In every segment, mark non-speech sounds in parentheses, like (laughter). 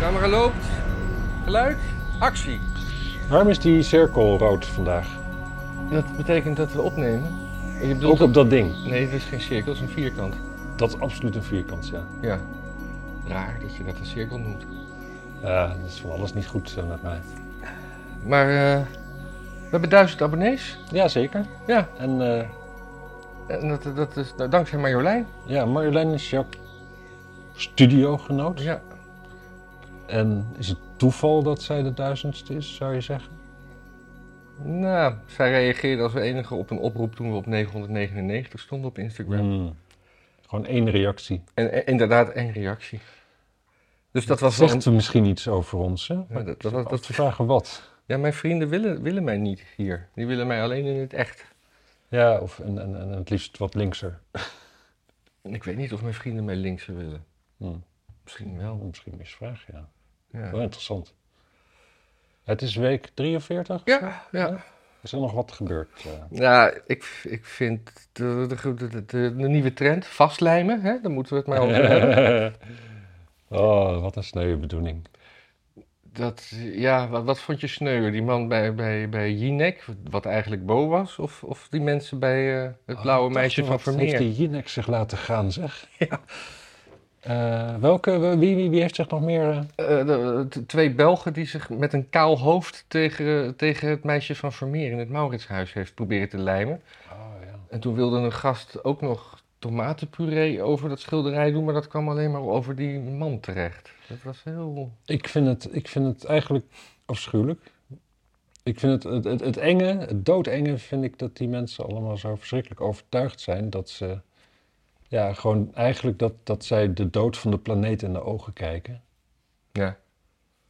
Camera loopt. Geluid. Actie. Waarom is die cirkel rood vandaag? Dat betekent dat we opnemen. Je bedoelt Ook op dat ding. Nee, het is geen cirkel, het is een vierkant. Dat is absoluut een vierkant, ja. Ja. Raar dat je dat een cirkel noemt. Ja, dat is van alles niet goed eh, met mij. Maar eh, we hebben duizend abonnees. Ja, zeker. Ja. En eh, En dat, dat is nou, dankzij Marjolein. ja, Marjolein is jouw studiogenoot. Ja. En is het toeval dat zij de duizendste is, zou je zeggen? Nou, zij reageerde als enige op een oproep toen we op 999 stonden op Instagram. Hmm. Gewoon één reactie. En, en inderdaad één reactie. Dus dat was Zegt ze misschien iets over ons, hè? Ja, dat- dat- dat- te vragen wat. Ja, mijn vrienden willen, willen mij niet hier. Die willen mij alleen in het echt. Ja, of en, en, en het liefst wat linkser. En ik weet niet of mijn vrienden mij linkser willen. Hmm. Misschien wel. Misschien misvraag, ja. Ja, Wel interessant. Het is week 43. ja. ja. Is er nog wat gebeurd? eh? Ja, ik, ik vind de, de, de, nieuwe trend, vastlijmen, hè, daar moeten we het maar over hebben. (laughs) oh, wat een sneuwe bedoeling. Dat, ja, wat, wat vond je sneuwer? Die man bij, bij, bij Jinek, wat eigenlijk Bo was? Of, of die mensen bij eh, het blauwe Oh, meisje van wat Vermeer? heeft die Jinek zich laten gaan, zeg? (laughs) Ja. Eh, welke, wie, wie, wie heeft zich nog meer... eh, Eh, de- de twee Belgen die zich met een kaal hoofd tegen, tegen het meisje van Vermeer in het Mauritshuis heeft proberen te lijmen. Oh, ja. En toen wilde een gast ook nog tomatenpuree over dat schilderij doen, maar dat kwam alleen maar over die man terecht. Dat was heel... ik, vind het, ik vind het eigenlijk afschuwelijk. Ik vind het, het, het, het enge, het doodenge vind ik dat die mensen allemaal zo verschrikkelijk overtuigd zijn dat ze... Ja, gewoon eigenlijk dat, dat zij de dood van de planeet in de ogen kijken. Ja.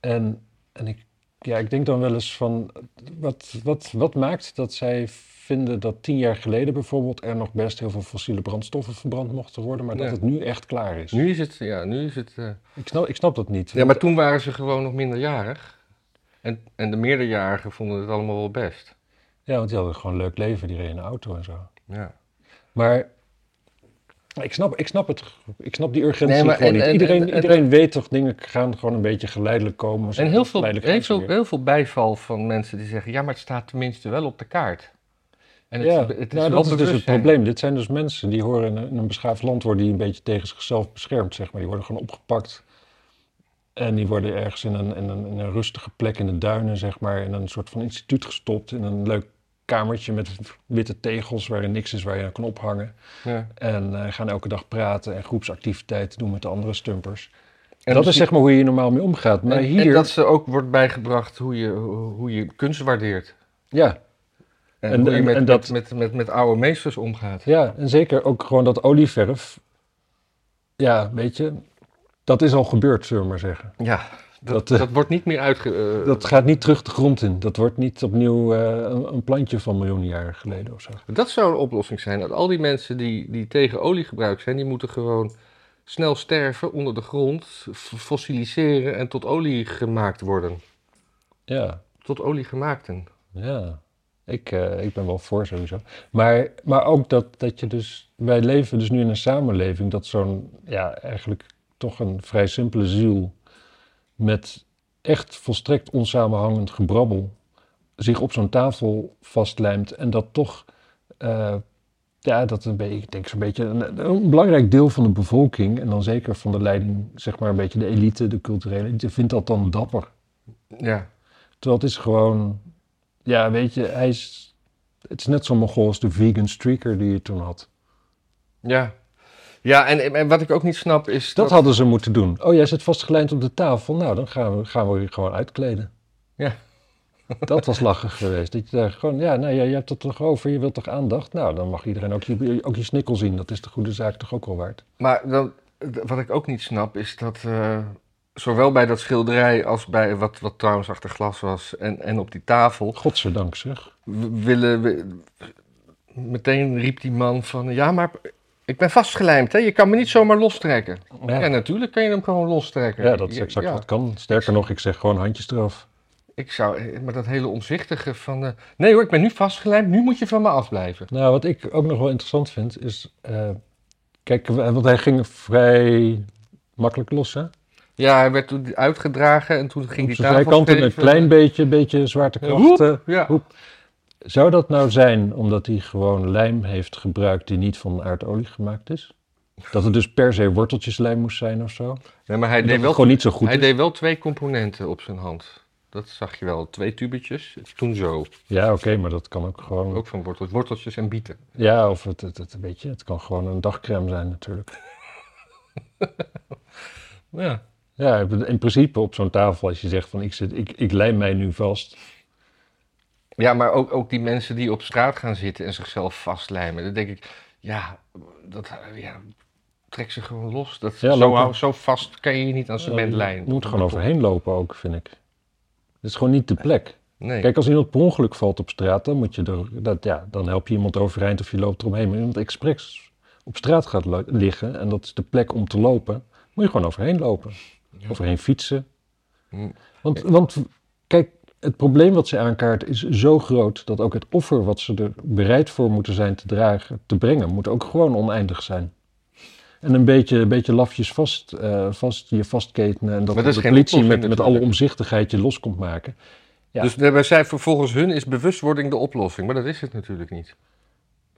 En, en ik, ja, ik denk dan wel eens van, wat, wat, wat maakt dat zij vinden dat tien jaar geleden bijvoorbeeld er nog best heel veel fossiele brandstoffen verbrand mochten worden, maar dat het nu echt klaar is? Nu is het, ja, nu is het... eh, Ik, snap, ik snap dat niet. Ja, maar toen waren ze gewoon nog minderjarig. En, en de meerderjarigen vonden het allemaal wel best. Ja, want die hadden gewoon een leuk leven, die reden in een auto en zo. Ja. Maar ik snap, ik snap het, ik snap die urgentie Nee, maar gewoon en- niet. en- iedereen, en- iedereen weet toch, dingen gaan gewoon een beetje geleidelijk komen. En heel veel, heel, veel, heel veel bijval van mensen die zeggen... ja, maar het staat tenminste wel op de kaart. En het, ja, het is nou, dat is dus het probleem. Dit zijn dus mensen die horen in een, in een beschaafd land worden die een beetje tegen zichzelf beschermd, zeg maar. Die worden gewoon opgepakt. En die worden ergens in een, in een, in een rustige plek in de duinen, zeg maar, in een soort van instituut gestopt. In een leuk kamertje met witte tegels waarin niks is waar je aan kan ophangen. Ja. En eh, gaan elke dag praten en groepsactiviteiten doen met de andere stumpers. En dat is zeg maar hoe je normaal mee omgaat. Maar en, hier, en dat ze ook wordt bijgebracht hoe je, hoe je kunst waardeert. ja, En, En- hoe je met, en dat- met, met, met, met oude meesters omgaat. Ja, en zeker ook gewoon dat olieverf. Ja, weet je, dat is al gebeurd, zullen we maar zeggen. Ja, dat, Dat, dat, eh, wordt niet meer uitge... eh, Dat gaat niet terug de grond in. Dat wordt niet opnieuw eh, een, een plantje van miljoenen jaren geleden of zo. Dat zou een oplossing zijn. Dat al die mensen die, die tegen oliegebruik zijn, die moeten gewoon snel sterven onder de grond, fossiliseren en tot olie gemaakt worden. Ja, Tot olie gemaakten. ja. Ik, eh, ik ben wel voor sowieso. Maar, maar ook dat, dat je dus... Wij leven dus nu in een samenleving dat zo'n... Ja, eigenlijk toch een vrij simpele ziel... met echt volstrekt onsamenhangend gebrabbel... zich op zo'n tafel vastlijmt en dat toch... eh, ja, dat een beetje, ik denk zo'n beetje een, een belangrijk deel van de bevolking... en dan zeker van de leiding, zeg maar een beetje de elite, de culturele elite... vindt dat dan dapper. Ja. Terwijl het is gewoon... Ja, weet je, hij is... Het is net zo mongool als de vegan streaker die je toen had. Ja. Ja, en, en wat ik ook niet snap is. Dat hadden ze moeten doen. Oh, jij zit vastgelijnd op de tafel. Nou, dan gaan we, gaan we je gewoon uitkleden. Ja. Dat was lachen geweest. Dat je daar gewoon, ja, nou, ja, je hebt het toch over, je wilt toch aandacht? Nou, dan mag iedereen ook je, ook je snikkel zien. Dat is de goede zaak toch ook wel waard. Maar dan, wat ik ook niet snap is dat. eh, zowel bij dat schilderij als bij wat, wat trouwens achter glas was en, en op die tafel. Godzijdank zeg. willen. we- meteen riep die man van. Ja, maar ik ben vastgelijmd, hè? Je kan me niet zomaar lostrekken. Ja, Ja, natuurlijk kan je hem gewoon lostrekken. ja dat is exact Ja, wat kan. Sterker nog, ik zeg gewoon handjes eraf. Ik zou. Maar dat hele omzichtige van. eh, nee hoor, ik ben nu vastgelijmd, nu moet je van me afblijven. Nou, wat ik ook nog wel interessant vind, is... eh, kijk, want hij ging vrij makkelijk los, hè? Ja, hij werd toen uitgedragen en toen ging Op die zijn tafel zijkanten een klein beetje, beetje zwaartekracht. Woep, eh, ja. Hoep. Zou dat nou zijn omdat hij gewoon lijm heeft gebruikt die niet van aardolie gemaakt is? Dat het dus per se worteltjeslijm moest zijn of zo? Nee, maar hij deed wel gewoon niet zo goed Hij is? deed wel twee componenten op zijn hand. Dat zag je wel. Twee tubetjes. Toen zo. Ja, oké, maar dat kan ook gewoon... Ook van wortels, worteltjes en bieten. Ja, of het, het, het, weet je, het kan gewoon een dagcrème zijn natuurlijk. (laughs) Ja. Ja, in principe op zo'n tafel als je zegt van ik, zit, ik, ik lijm mij nu vast. Ja, maar ook, ook die mensen die op straat gaan zitten en zichzelf vastlijmen. Dan denk ik, ja, dat, ja trek ze gewoon los. Dat, Ja, zo, zo vast kan je je niet aan cement Je lijnen. moet gewoon overheen lopen ook, vind ik. Het is gewoon niet de plek. Nee. Kijk, als iemand per ongeluk valt op straat, dan, moet je er, dat, ja, dan help je iemand overeind of je loopt eromheen. Maar iemand expres op straat gaat liggen en dat is de plek om te lopen, moet je gewoon overheen lopen. Ja. Overheen fietsen. Hm. Want, want kijk, het probleem wat ze aankaart is zo groot dat ook het offer wat ze er bereid voor moeten zijn te dragen, te brengen, moet ook gewoon oneindig zijn. En een beetje, een beetje lafjes vast, eh, vast, je vastketenen en dat, de politie met, met alle omzichtigheid je los komt maken. Ja. Dus daarbij zei volgens hun is bewustwording de oplossing. Maar dat is het natuurlijk niet.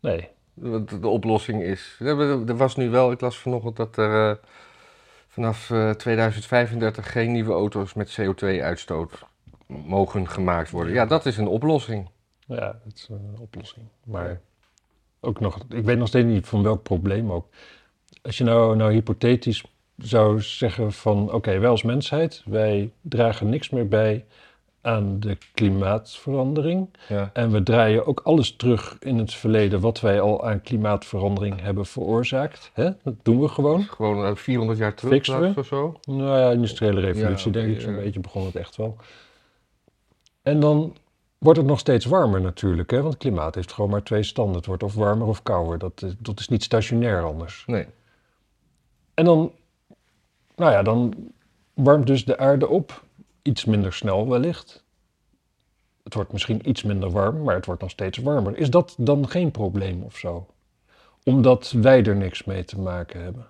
Nee, Want de oplossing is. Er was nu wel, ik las vanochtend dat er eh, vanaf eh, 2035 geen nieuwe auto's met CO2-uitstoot mogen gemaakt worden. Ja, dat is een oplossing. ja, het is een oplossing. Maar ook nog, ik weet nog steeds niet van welk probleem ook. Als je nou, nou hypothetisch zou zeggen van, oké, wij als mensheid, wij dragen niks meer bij aan de klimaatverandering. Ja. En we draaien ook alles terug in het verleden wat wij al aan klimaatverandering hebben veroorzaakt. Hè? Dat doen we gewoon. Gewoon eh, 400 jaar terug of zo. Nou ja, industriële revolutie Ja, denk ik zo'n ja. beetje begon het echt wel. En dan wordt het nog steeds warmer natuurlijk, hè? want het klimaat heeft gewoon maar twee standen. Het wordt of warmer of kouder. Dat, is- dat is niet stationair anders. Nee. En dan, nou ja, dan warmt dus de aarde op. Iets minder snel wellicht. Het wordt misschien iets minder warm, maar het wordt nog steeds warmer. Is dat dan geen probleem of zo? Omdat wij er niks mee te maken hebben.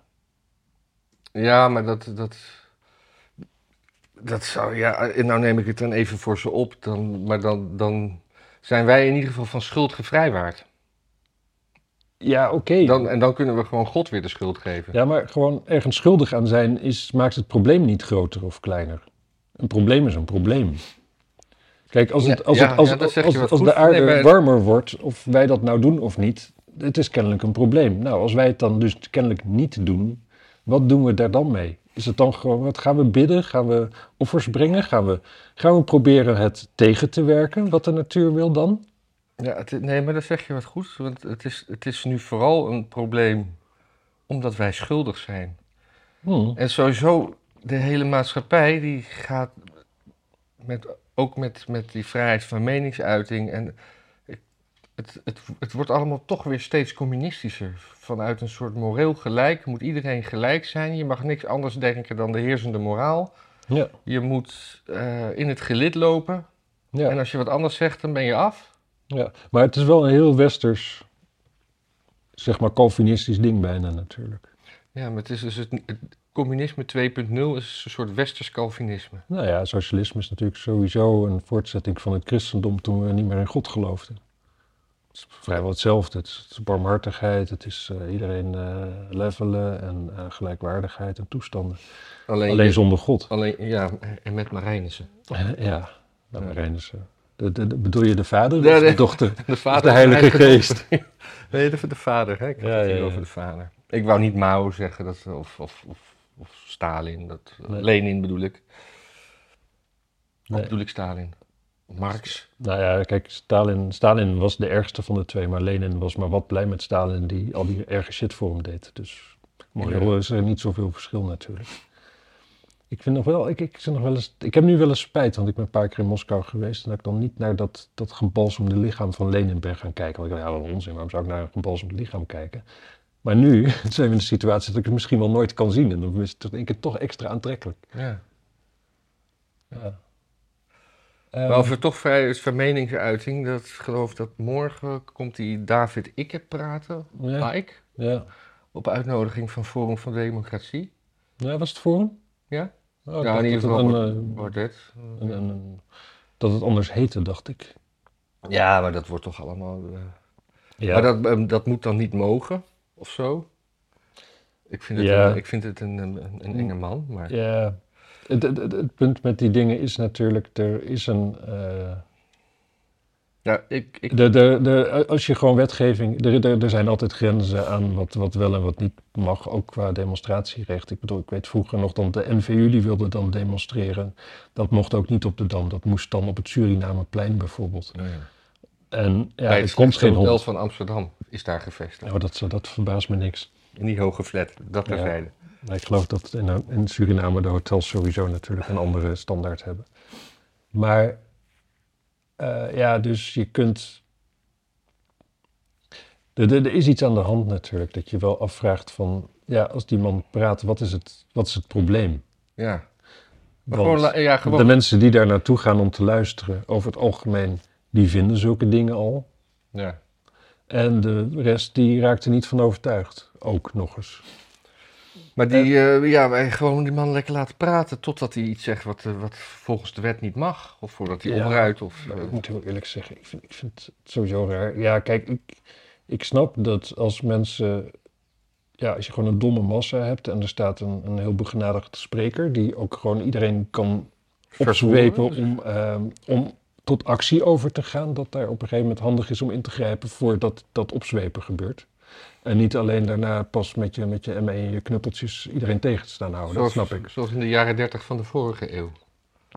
Ja, maar dat, dat. Dat zou. Ja, eh, nou neem ik het dan even voor ze op. Dan, maar dan, dan zijn wij in ieder geval van schuld gevrijwaard. Ja, oké. Dan, en dan kunnen we gewoon God weer de schuld geven. Ja, maar gewoon ergens schuldig aan zijn is, maakt het probleem niet groter of kleiner. Een probleem is een probleem. Kijk, als, het, als, ja, het, als, ja, de aarde Nee, maar- warmer wordt, of wij dat nou doen of niet, het is kennelijk een probleem. Nou, als wij het dan dus kennelijk niet doen, wat doen we daar dan mee? Is het dan gewoon, wat gaan we bidden? Gaan we offers brengen? Gaan we, gaan we proberen het tegen te werken, wat de natuur wil dan? Ja, het, nee, maar dat zeg je wat goed. Want het is, het is nu vooral een probleem omdat wij schuldig zijn. Hm. En sowieso, de hele maatschappij die gaat met, ook met, met die vrijheid van meningsuiting. En het, het, het, wordt allemaal toch weer steeds communistischer. Vanuit een soort moreel gelijk moet iedereen gelijk zijn. Je mag niks anders denken dan de heersende moraal. Ja, Je moet eh, in het gelid lopen. ja. En als je wat anders zegt, dan ben je af. Ja, maar het is wel een heel westers, zeg maar Calvinistisch ding bijna natuurlijk. Ja, maar het is dus het, het communisme 2.0 is een soort westers Calvinisme. Nou ja, socialisme is natuurlijk sowieso een voortzetting van het christendom toen we niet meer in God geloofden. Het is vrijwel hetzelfde. Het is, het is barmhartigheid, het is eh, iedereen eh, levelen en eh, gelijkwaardigheid en toestanden. Alleen, zonder God. alleen ja, en met Marijnissen. ja. De, de, de- bedoel je de vader of de de- dochter? De Of vader de Heilige Geest? (laughs) Nee, de, de vader. Hè? Ik had Ja, het hier ja. over de vader. Ik wou niet Mao zeggen, dat, of, of, of, of Stalin. Dat, Nee. Lenin bedoel ik. Of Nee. bedoel ik Stalin? Marx. Nou ja, kijk, Stalin, Stalin was de ergste van de twee, maar Lenin was maar wat blij met Stalin die al die erge shit voor hem deed. Dus moreel is er niet zoveel verschil natuurlijk. Ik vind nog wel, ik, ik, nog wel eens, ik heb nu wel eens spijt, want ik ben een paar keer in Moskou geweest en dat ik dan niet naar dat, dat gebalsemde lichaam van Lenin ben gaan kijken. Want ik dacht, ja, wat onzin, waarom zou ik naar een gebalsemd lichaam kijken? Maar nu (laughs) zijn we in de situatie dat ik het misschien wel nooit kan zien en dan is het denk ik toch extra aantrekkelijk. Ja. Ja. Maar over toch vrij is van meningsuiting. Dat ik geloof dat morgen komt die David Ikke praten. ja, Ike. ja. Op uitnodiging van Forum van Democratie. ja, was het hem? Ja? Oh, ik ja, in ieder geval een, eh, een- een- dat het anders heette, dacht ik. Ja, maar dat wordt toch allemaal... eh, Ja, Maar dat, ehm, dat moet dan niet mogen, of zo? Ik vind het, Ja. een, ik vind het een, een, een enge man, maar... ja. Het, het, het- het punt met die dingen is natuurlijk, er is een... eh, Ja, ik, ik, de, de, de, als je gewoon wetgeving... Er, er, zijn altijd grenzen aan wat, wat wel en wat niet mag, ook qua demonstratierecht. Ik bedoel, ik weet vroeger nog dat de NVU die wilde dan demonstreren. Dat mocht ook niet op de Dam, dat moest dan op het Surinameplein bijvoorbeeld. nou ja. En ja, Bij het er komt geen hotel van Amsterdam is daar gevestigd. Oh, dat, dat verbaast me niks. In die hoge flat, dat Ja. terzijde. Ik geloof dat in, in Suriname de hotels sowieso natuurlijk een andere standaard hebben. Maar eh, ja, dus je kunt. Er, er, is iets aan de hand natuurlijk, dat je wel afvraagt van, ja, als die man praat, wat is het, wat is het probleem? Ja. Gewoon, ja, gewoon de mensen die daar naartoe gaan om te luisteren, over het algemeen, die vinden zulke dingen al. ja. En de rest, die raakt er niet van overtuigd. Ook nog eens. Maar die, eh, ja, gewoon die man lekker laten praten totdat hij iets zegt wat, eh, wat volgens de wet niet mag. Of voordat hij Ja. Of, eh, ik moet heel eerlijk zeggen, ik vind, ik vind het sowieso raar. Ja, kijk, ik, ik snap dat als mensen... Ja, als je gewoon een domme massa hebt en er staat een, een heel begenadigd spreker... die ook gewoon iedereen kan opzwepen om, ehm, om tot actie over te gaan... dat daar op een gegeven moment handig is om in te grijpen voordat dat opzwepen gebeurt. En niet alleen daarna pas met je, met je ME en je knuppeltjes iedereen tegen te staan houden. zoals, dat snap ik. Zoals in de jaren dertig van de vorige eeuw.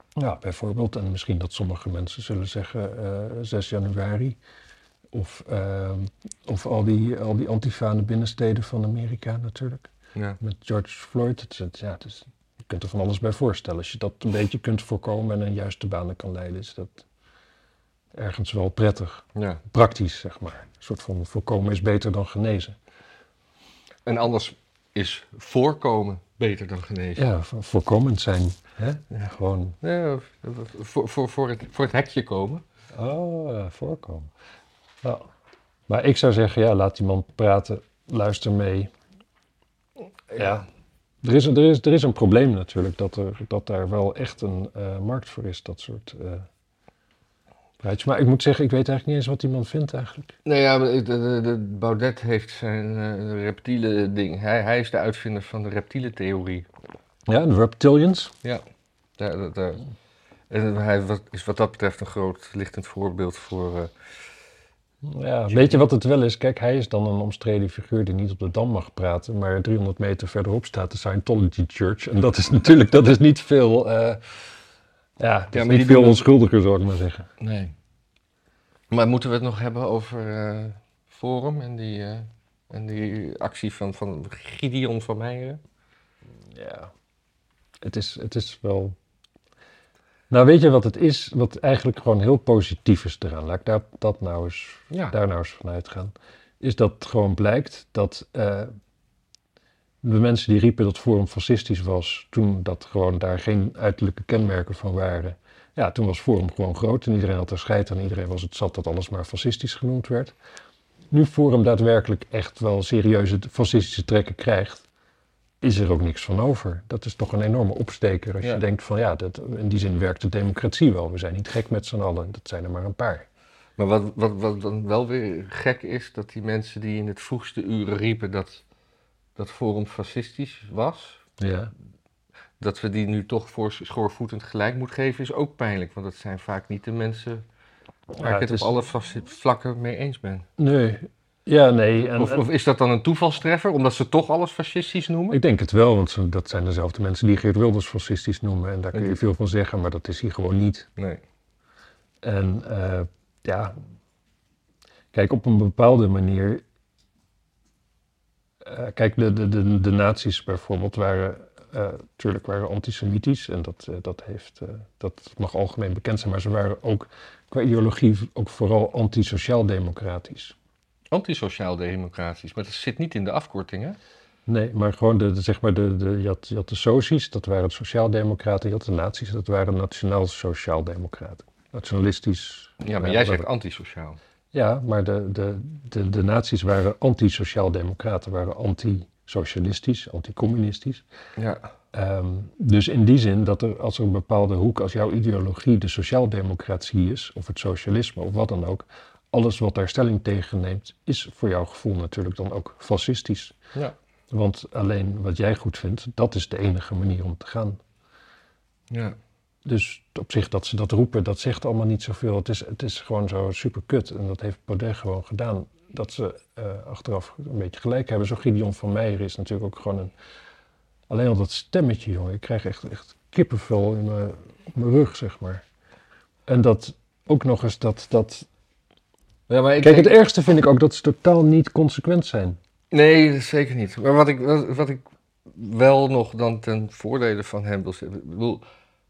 Ja, bijvoorbeeld. En misschien dat sommige mensen zullen zeggen eh 6 januari. Of, ehm, of al die, al die antifane binnensteden van Amerika natuurlijk. Ja. Met George Floyd. Het, ja, het is, je kunt er van alles bij voorstellen. Als je dat een beetje kunt voorkomen en een juiste banen kan leiden, is dat ergens wel prettig. ja. Praktisch, zeg maar. Een soort van voorkomen is beter dan genezen. En anders is voorkomen beter dan genezen. Ja, vo- voorkomend zijn. Hè? Ja. Gewoon Ja, voor, voor, voor, het, voor het hekje komen. Oh, ja, voorkomen. Nou, maar ik zou zeggen, ja, laat die man praten, luister mee. Ja. Er is, er, is, er is een probleem natuurlijk, dat, er, dat daar wel echt een eh, markt voor is, dat soort eh Maar ik moet zeggen, ik weet eigenlijk niet eens wat die man vindt eigenlijk. Nou ja, de, de, de Baudet heeft zijn eh, reptiele ding. Hij, hij is de uitvinder van de reptiele theorie. Ja, de reptilians. Daar, daar, daar- En hij wat- is wat dat betreft een groot lichtend voorbeeld voor... eh, Ja, weet je wat het wel is? Kijk, hij is dan een omstreden figuur die niet op de Dam mag praten, maar 300 meter verderop staat de Scientology Church. En dat is natuurlijk, dat is niet veel, eh, ja, dat is maar niet die veel onschuldiger, zou ik maar zeggen. Nee. Maar moeten we het nog hebben over eh, Forum en die, eh, en die actie van, van Gideon van Meijeren? Ja, het is, het is wel. Nou, weet je wat het is? Wat eigenlijk gewoon heel positief is eraan. Laat ik daar, dat nou eens, Ja. daar nou eens vanuit gaan. Is dat het gewoon blijkt dat eh, de mensen die riepen dat Forum fascistisch was, toen dat gewoon daar geen uiterlijke kenmerken van waren. Ja, toen was Forum gewoon groot en iedereen had er scheid aan. Iedereen was het zat dat alles maar fascistisch genoemd werd. Nu Forum daadwerkelijk echt wel serieuze fascistische trekken krijgt, is er ook niks van over. Dat is toch een enorme opsteker als Ja. je denkt van ja, dat, in die zin werkt de democratie wel. We zijn niet gek met z'n allen, dat zijn er maar een paar. Maar wat, wat, wat dan wel weer gek is, dat die mensen die in het vroegste uren riepen dat, dat Forum fascistisch was, Ja. dat we die nu toch voor schoorvoetend gelijk moeten geven, is ook pijnlijk. Want dat zijn vaak niet de mensen waar Ja, ik het op alle vlakken mee eens ben. Nee, ja, nee. En, Of, en- of is dat dan een toevalstreffer, omdat ze toch alles fascistisch noemen? ik denk het wel, want dat zijn dezelfde mensen die Geert Wilders fascistisch noemen. En daar kun je veel van zeggen, maar dat is hier gewoon niet. Nee. En eh, ja, kijk, op een bepaalde manier. Eh, kijk, de, de, de, de nazi's bijvoorbeeld waren, eh natuurlijk waren antisemitisch. En dat, eh, dat, heeft, eh, dat mag algemeen bekend zijn. Maar ze waren ook qua ideologie ook vooral antisociaal-democratisch. Antisociaal-democratisch, maar dat zit niet in de afkorting, hè? Nee, maar gewoon de, de- zeg maar de, de, je, had, je had de soci's, dat waren de sociaaldemocraten. Je had de nazi's, dat waren nationaal-sociaaldemocraten. Nationalistisch. Ja, maar jij zegt antisociaal. Ja, maar de, de, de, de nazi's waren anti-sociaal-democraten, waren anti-socialistisch, anti-communistisch. Ja. Ehm, dus in die zin dat er als er een bepaalde hoek, als jouw ideologie de sociaaldemocratie is, of het socialisme of wat dan ook, alles wat daar stelling tegen neemt, is voor jouw gevoel natuurlijk dan ook fascistisch. Ja. Want alleen wat jij goed vindt, dat is de enige manier om te gaan. Ja. Dus op zich dat ze dat roepen, dat zegt allemaal niet zoveel. Het is, het is gewoon zo super kut. En dat heeft Baudet gewoon gedaan. Dat ze eh, achteraf een beetje gelijk hebben. Zo Gideon van Meijer is natuurlijk ook gewoon een... Alleen al dat stemmetje, jongen. Ik krijg echt, echt kippenvel in mijn, op mijn rug, zeg maar. En dat ook nog eens dat... dat Ja, maar ik Kijk, denk- het ergste vind ik ook dat ze totaal niet consequent zijn. Nee, zeker niet. Maar wat ik, wat, wat ik wel nog dan ten voordele van hem wil zeggen. Ik bedoel,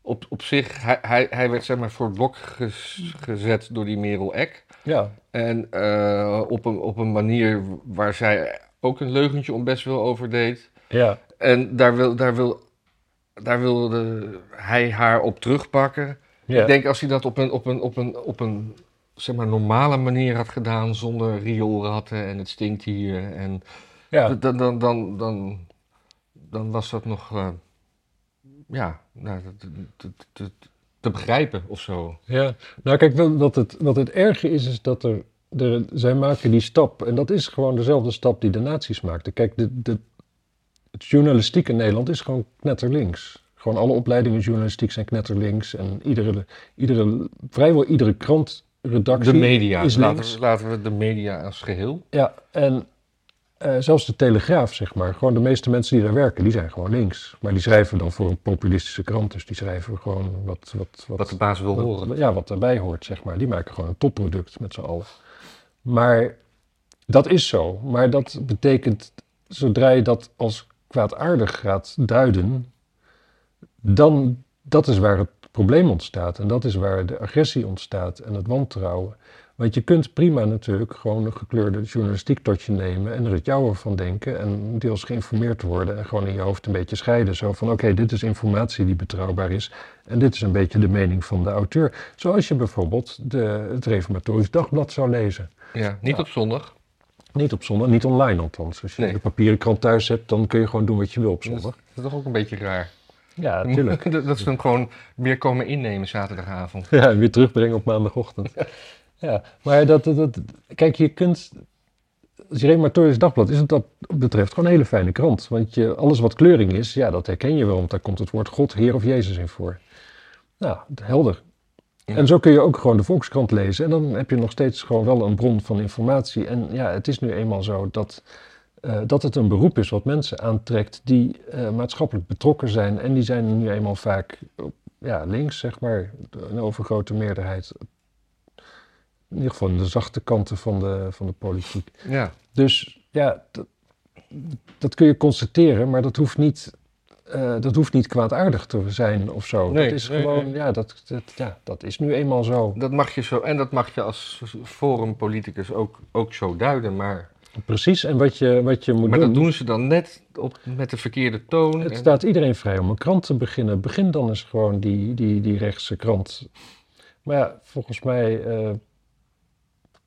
op, op zich, hij, hij, hij werd zeg maar voor het blok ges- gezet door die Merel Eck. Ja. En eh, op, een, op een manier waar zij ook een leugentje om best wel over deed. Ja. En daar, wil, daar, wil, daar wilde hij haar op terugpakken. ja. Ik denk als hij dat op een, op een, op een, op een zeg maar, normale manier had gedaan, zonder rioolratten en het stinkt hier. En ja. dan, dan, dan, dan, dan was dat nog, eh, ja, nou, te, te, te, te begrijpen of zo. Ja, nou kijk, wat het, wat het erge is, is dat er, er, zij maken die stap, en dat is gewoon dezelfde stap die de nazi's maakten. Kijk, de, de, het journalistiek in Nederland is gewoon knetterlinks. Gewoon alle opleidingen journalistiek zijn knetterlinks en iedere, iedere, vrijwel iedere krantredactie De media, is laten, we- laten we de media als geheel. Ja, en eh, zelfs de Telegraaf, zeg maar. Gewoon de meeste mensen die daar werken, die zijn gewoon links. Maar die schrijven dan voor een populistische krant. Dus die schrijven gewoon wat... wat, wat Wat de baas wil horen. wat- ja, wat erbij hoort, zeg maar. Die maken gewoon een topproduct met z'n allen. Maar dat is zo. Maar dat betekent, zodra je dat als kwaadaardig gaat duiden, dan, dat is waar het probleem ontstaat. En dat is waar de agressie ontstaat en het wantrouwen. Want je kunt prima natuurlijk gewoon een gekleurde journalistiek tot je nemen en er het jouwe van denken en deels geïnformeerd worden en gewoon in je hoofd een beetje scheiden. Zo van oké, dit is informatie die betrouwbaar is en dit is een beetje de mening van de auteur. Zoals je bijvoorbeeld de, het Reformatorisch Dagblad zou lezen. Ja, niet op zondag. Niet op zondag, niet online althans. Als je Nee. de papieren krant thuis hebt, dan kun je gewoon doen wat je wil op zondag. dat is toch ook een beetje raar. Ja, (laughs) natuurlijk. dat dat ze hem gewoon weer komen innemen zaterdagavond. (laughs) Ja, en weer terugbrengen op maandagochtend. (laughs) Ja, maar dat, dat, dat- kijk, je kunt, als je Reformatorisch Dagblad is het dat betreft gewoon een hele fijne krant. Want je, alles wat kleuring is, ja, dat herken je wel, want daar komt het woord God, Heer of Jezus in voor. Nou, helder. Ja. En zo kun je ook gewoon de Volkskrant lezen en dan heb je nog steeds gewoon wel een bron van informatie. En ja, het is nu eenmaal zo dat, eh, dat het een beroep is wat mensen aantrekt die eh, maatschappelijk betrokken zijn. En die zijn nu eenmaal vaak ja, links, zeg maar, een overgrote meerderheid. In ieder geval in de zachte kanten van de, van de politiek. Ja, Dus ja, dat, dat kun je constateren, maar dat hoeft niet, eh, dat hoeft niet kwaadaardig te zijn of zo. Nee, dat is nee, gewoon, nee. ja dat, dat, ja, dat is nu eenmaal zo. dat mag je zo. En dat mag je als forumpoliticus ook, ook zo duiden. Maar, Precies, en wat je, wat je moet maar doen, dat doen ze dan net op, met de verkeerde toon. het En- staat iedereen vrij om een krant te beginnen. Begin dan eens gewoon die, die, die rechtse krant. Maar ja, volgens mij, eh,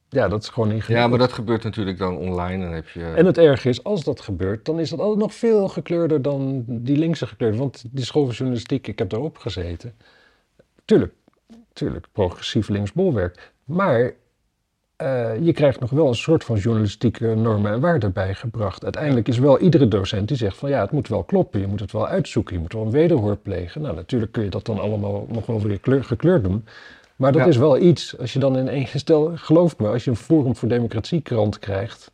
ja, dat is gewoon ingewikkeld. Ja, maar dat gebeurt natuurlijk dan online. Dan heb je. En het erge is, als dat gebeurt, dan is dat altijd nog veel gekleurder dan die linkse gekleurde. Want die school van journalistiek, ik heb daarop gezeten. Tuurlijk, tuurlijk, progressief links bolwerk. Maar eh, je krijgt nog wel een soort van journalistieke normen en waarden bijgebracht. Uiteindelijk is wel iedere docent die zegt van ja, het moet wel kloppen. Je moet het wel uitzoeken, je moet wel een wederhoor plegen. Nou, natuurlijk kun je dat dan allemaal nog wel weer kleur, gekleurd doen. Maar dat Ja. is wel iets, als je dan in één stel, geloof me, als je een Forum voor Democratie krant krijgt,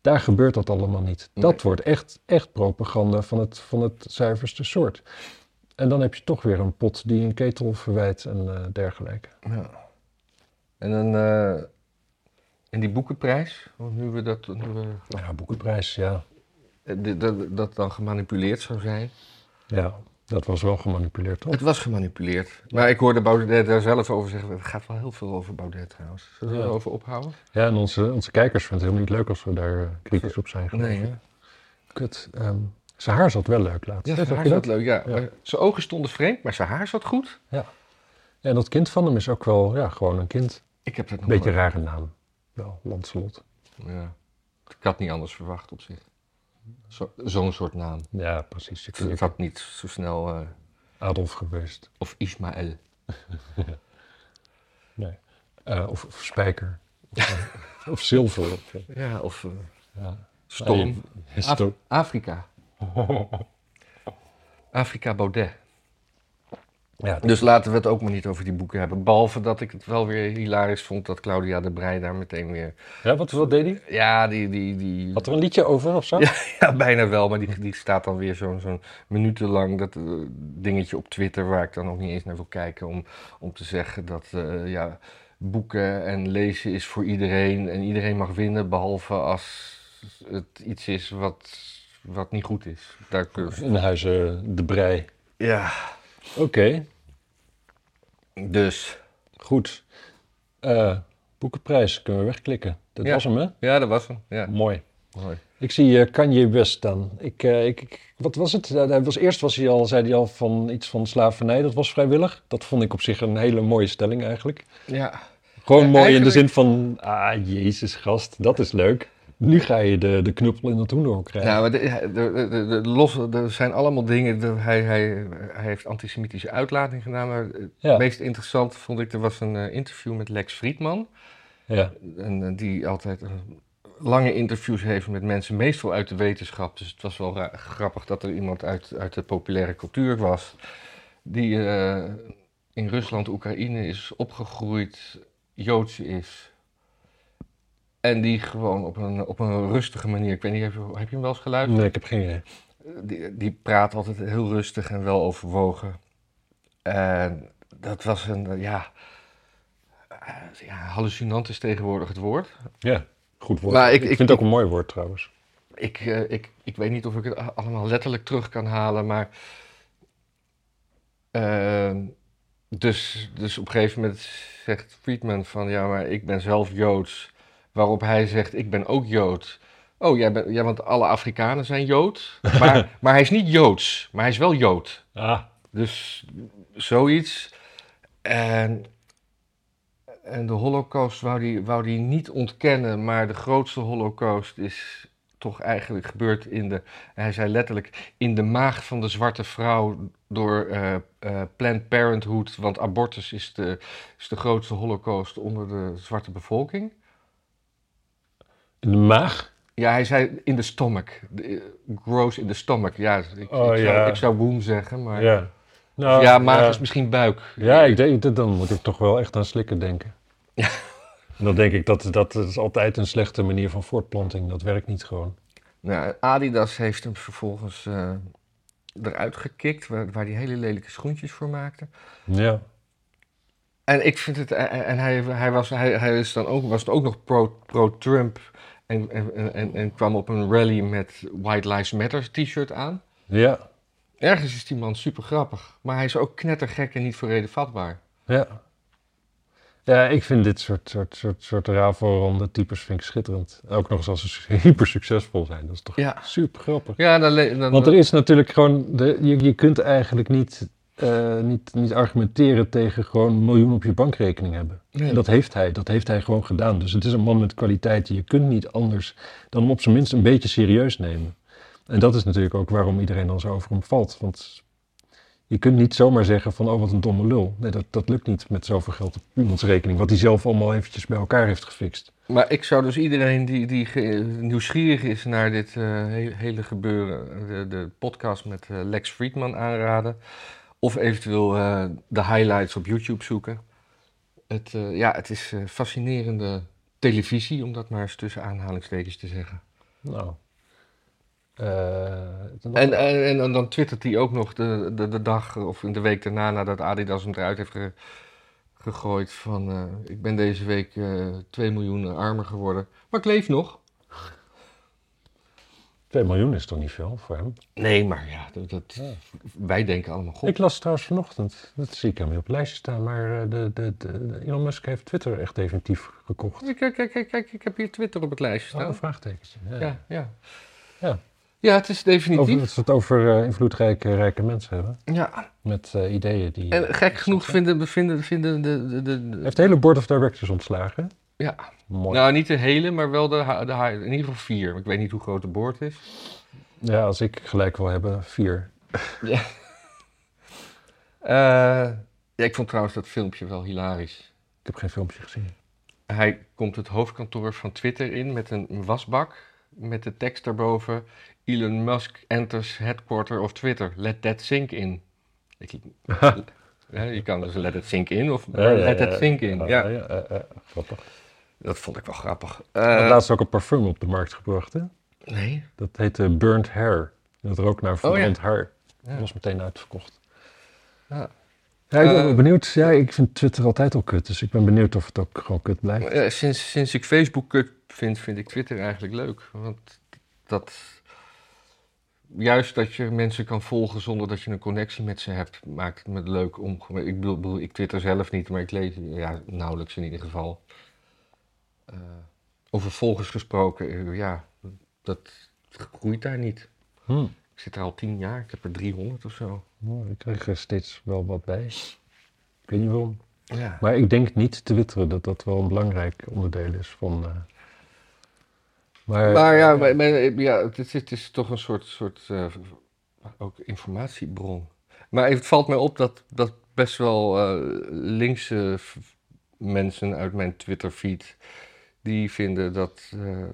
daar gebeurt dat allemaal niet. Dat wordt echt, echt propaganda van het, van het zuiverste soort. En dan heb je toch weer een pot die een ketel verwijt en eh, dergelijke. Ja. En dan. eh en die boekenprijs, want nu we dat. Nu we, Ja, boekenprijs, ja. eh, dat, dat dan gemanipuleerd zou zijn. Ja, dat was wel gemanipuleerd, toch? Het was gemanipuleerd. Maar ik hoorde Baudet daar zelf over zeggen. Het gaat wel heel veel over Baudet trouwens. Zullen we Ja. erover ophouden? Ja, en onze, onze kijkers vinden het helemaal niet leuk als we daar eh, kritisch op zijn. geloof Nee, hè? Kut. ehm, zijn haar zat wel leuk laatst. Ja, zijn haar zat leuk, ja. Ja. Zijn ogen stonden vreemd, maar zijn haar zat goed. En dat kind van hem is ook wel, ja, gewoon een kind. Ik heb dat nog Beetje een rare naam. Wel, Lancelot. Ja. Ik had niet anders verwacht op zich. Zo- Zo'n soort naam. Ja, precies. Je Het kunt had niet zo snel... eh, Adolf geweest. of Ismaël. (laughs) Nee. Eh, of, of Spijker. Of, (laughs) of Zilver. Of, Ja, of eh, ja. Storm. Afrika. (laughs) Afrika Baudet. Ja, Dus laten we het ook maar niet over die boeken hebben. Behalve dat ik het wel weer hilarisch vond dat Claudia de Breij daar meteen weer... ja wat, wat deed hij? Ja, die... die, die Had er een liedje over of zo? (laughs) Ja, ja, bijna wel. Maar die, die staat dan weer zo'n zo'n minutenlang dat eh, dingetje op Twitter... waar ik dan ook niet eens naar wil kijken... om, om te zeggen dat eh, ja, boeken en lezen is voor iedereen... en iedereen mag winnen, behalve als het iets is wat, wat niet goed is. Daar kun In huizen De Brei. Ja, Oké, dus... goed. Eh, boekenprijs kunnen we wegklikken. Dat Ja. was hem, hè? Ja, dat was hem. Ja, Mooi. mooi. Ik zie eh, Kanye West dan. Ik, eh, ik, ik- wat was het? Hij was, eerst was hij al, zei hij al van iets van slavernij. Dat was vrijwillig. Dat vond ik op zich een hele mooie stelling eigenlijk. Ja, Gewoon Ja, mooi in de zin van... Ah, jezus gast, dat is leuk. Nu ga je de, de knuppel in het hoenderhok krijgen. Ja, maar de, de, de, losse, er zijn allemaal dingen. hij, hij, hij heeft antisemitische uitlating gedaan. Maar het Ja. meest interessant vond ik, er was een eh, interview met Lex Friedman. Ja. En, eh, die altijd eh, lange interviews heeft met mensen, meestal uit de wetenschap. Dus het was wel ra- grappig dat er iemand uit, uit de populaire cultuur was. Die in Rusland, Oekraïne is opgegroeid, Joods is. En die gewoon op een, op een rustige manier, ik weet niet, heb je, heb je hem wel eens geluisterd? Nee, ik heb geen idee. Die, die praat altijd heel rustig en wel overwogen. En dat was een, eh, ja, eh, ja, hallucinant is tegenwoordig het woord. Ja, goed woord. Maar ik- ik, ik- vind het ook een mooi woord trouwens. Ik, eh, ik, ik weet niet of ik het allemaal letterlijk terug kan halen, maar. dus, dus op een gegeven moment zegt Friedman van ja, maar ik ben zelf Joods. Waarop hij zegt: Ik ben ook Jood. Oh, jij bent, ja, want alle Afrikanen zijn Jood. Maar, (laughs) maar hij is niet Joods, maar hij is wel Jood. Ah, Dus zoiets. En, en de holocaust wou die, wou die niet ontkennen, maar de grootste holocaust is toch eigenlijk gebeurd in de, hij zei letterlijk, in de maag van de zwarte vrouw door eh, eh, Planned Parenthood, want abortus is de, is de grootste holocaust onder de zwarte bevolking. In de maag? Ja, hij zei in de stomach, eh, gross in de stomach. Ja, ik, ik, Oh, zou, ja. ik zou womb zeggen, maar ja, Ja. Nou, maag ja. is misschien buik. Ja, ik denk, dat- dan moet ik toch wel echt aan slikken denken. Ja. En dan denk ik, dat, dat is altijd een slechte manier van voortplanting. Dat werkt niet gewoon. Nou, Adidas heeft hem vervolgens eh, eruit gekikt, waar, waar hij hele lelijke schoentjes voor maakte. Ja. En ik vind het, en en hij, hij, was, hij, hij is dan ook, was het ook nog pro- pro-Trump en, en, en, en kwam op een rally met White Lives Matter t-shirt aan. Ja. Ergens is die man super grappig, maar hij is ook knettergek en niet voor reden vatbaar. Ja. Ja, ik vind dit soort, soort, soort, soort rafelronde types vind ik schitterend. Ook nog eens als ze (laughs) hyper succesvol zijn. Dat is toch Ja. super grappig. Ja, dan, dan, Want er is natuurlijk gewoon, de, je, je kunt eigenlijk niet, eh, niet, niet argumenteren tegen gewoon een miljoen op je bankrekening hebben. Nee. En dat heeft hij, dat heeft hij gewoon gedaan. Dus het is een man met kwaliteiten. Je kunt niet anders dan hem op zijn minst een beetje serieus nemen. En dat is natuurlijk ook waarom iedereen dan zo over hem valt. Want je kunt niet zomaar zeggen van, oh wat een domme lul. Nee, dat, dat lukt niet met zoveel geld op iemands rekening. Wat hij zelf allemaal eventjes bij elkaar heeft gefixt. Maar ik zou dus iedereen die, die nieuwsgierig is naar dit eh, he- hele gebeuren, de, de podcast met eh, Lex Friedman aanraden. Of eventueel eh, de highlights op YouTube zoeken. Het, eh, ja, het is eh, fascinerende televisie, om dat maar eens tussen aanhalingstekens te zeggen. Nou. En, en, en dan- twittert hij ook nog de, de, de dag of in de week daarna, nadat Adidas hem eruit heeft ge- gegooid, van ik ben deze week eh 2 miljoen armer geworden, maar ik leef nog. 2 miljoen is toch niet veel voor hem? Nee, maar ja, dat, dat- Ja. wij denken allemaal goed. Ik las trouwens vanochtend, dat zie ik helemaal niet op het lijstje staan, maar eh, de, de, de, Elon Musk heeft Twitter echt definitief gekocht. Kijk, kijk, kijk, kijk, ik heb hier Twitter op het lijstje Oh, staan. een vraagtekentje. Ja. ja, ja. Ja. Ja, het is Over, definitief. dat we het over eh, invloedrijke rijke mensen hebben, Ja, met eh, ideeën die... en gek genoeg vinden, vinden, vinden de, de, de, Hij heeft de hele board of directors ontslagen. Ja. Mooi. Nou, niet de hele, maar wel de, de, in ieder geval vier. Ik weet niet hoe groot de board is. Ja, als ik gelijk wil hebben, vier. Ja. (laughs) Eh, ja, ik vond trouwens dat filmpje wel hilarisch. Ik heb geen filmpje gezien. Hij komt het hoofdkantoor van Twitter in met een wasbak. Met de tekst daarboven: Elon Musk enters headquarter of Twitter. Let that sink in. Ik, ja, (laughs) je kan dus let it sink in of let it sink in. Ja, ja, ja, ja, grappig. Dat vond ik wel grappig. Eh, laatst ook een parfum op de markt gebracht, hè? nee. Dat heette Burnt Hair. Dat rook naar verbrand haar. Ja. Dat was meteen uitverkocht. Ja. Ja, ik ben Eh, benieuwd. Ja, ik vind Twitter altijd al kut. Dus ik ben benieuwd of het ook gewoon kut blijft. Eh, sinds, sinds ik Facebook kut vind, vind ik Twitter eigenlijk leuk. Want dat. Juist dat je mensen kan volgen zonder dat je een connectie met ze hebt, maakt het me leuk om. Ik bedoel, ik twitter zelf niet, maar ik lees ja, nauwelijks in ieder geval. Eh, over volgers gesproken, eh, ja, dat groeit daar niet. Hm. Ik zit er al tien jaar, ik heb er 300 of zo. Nou, ik krijg er steeds wel wat bij. Ik weet niet waarom. Ja. Maar ik denk niet twitteren dat dat wel een belangrijk onderdeel is van... eh, maar, Maar ja, maar, maar, ja het, is, het is toch een soort, soort ook informatiebron. Maar het valt mij op dat, dat best wel eh, linkse mensen uit mijn Twitter-feed... die vinden dat... eh,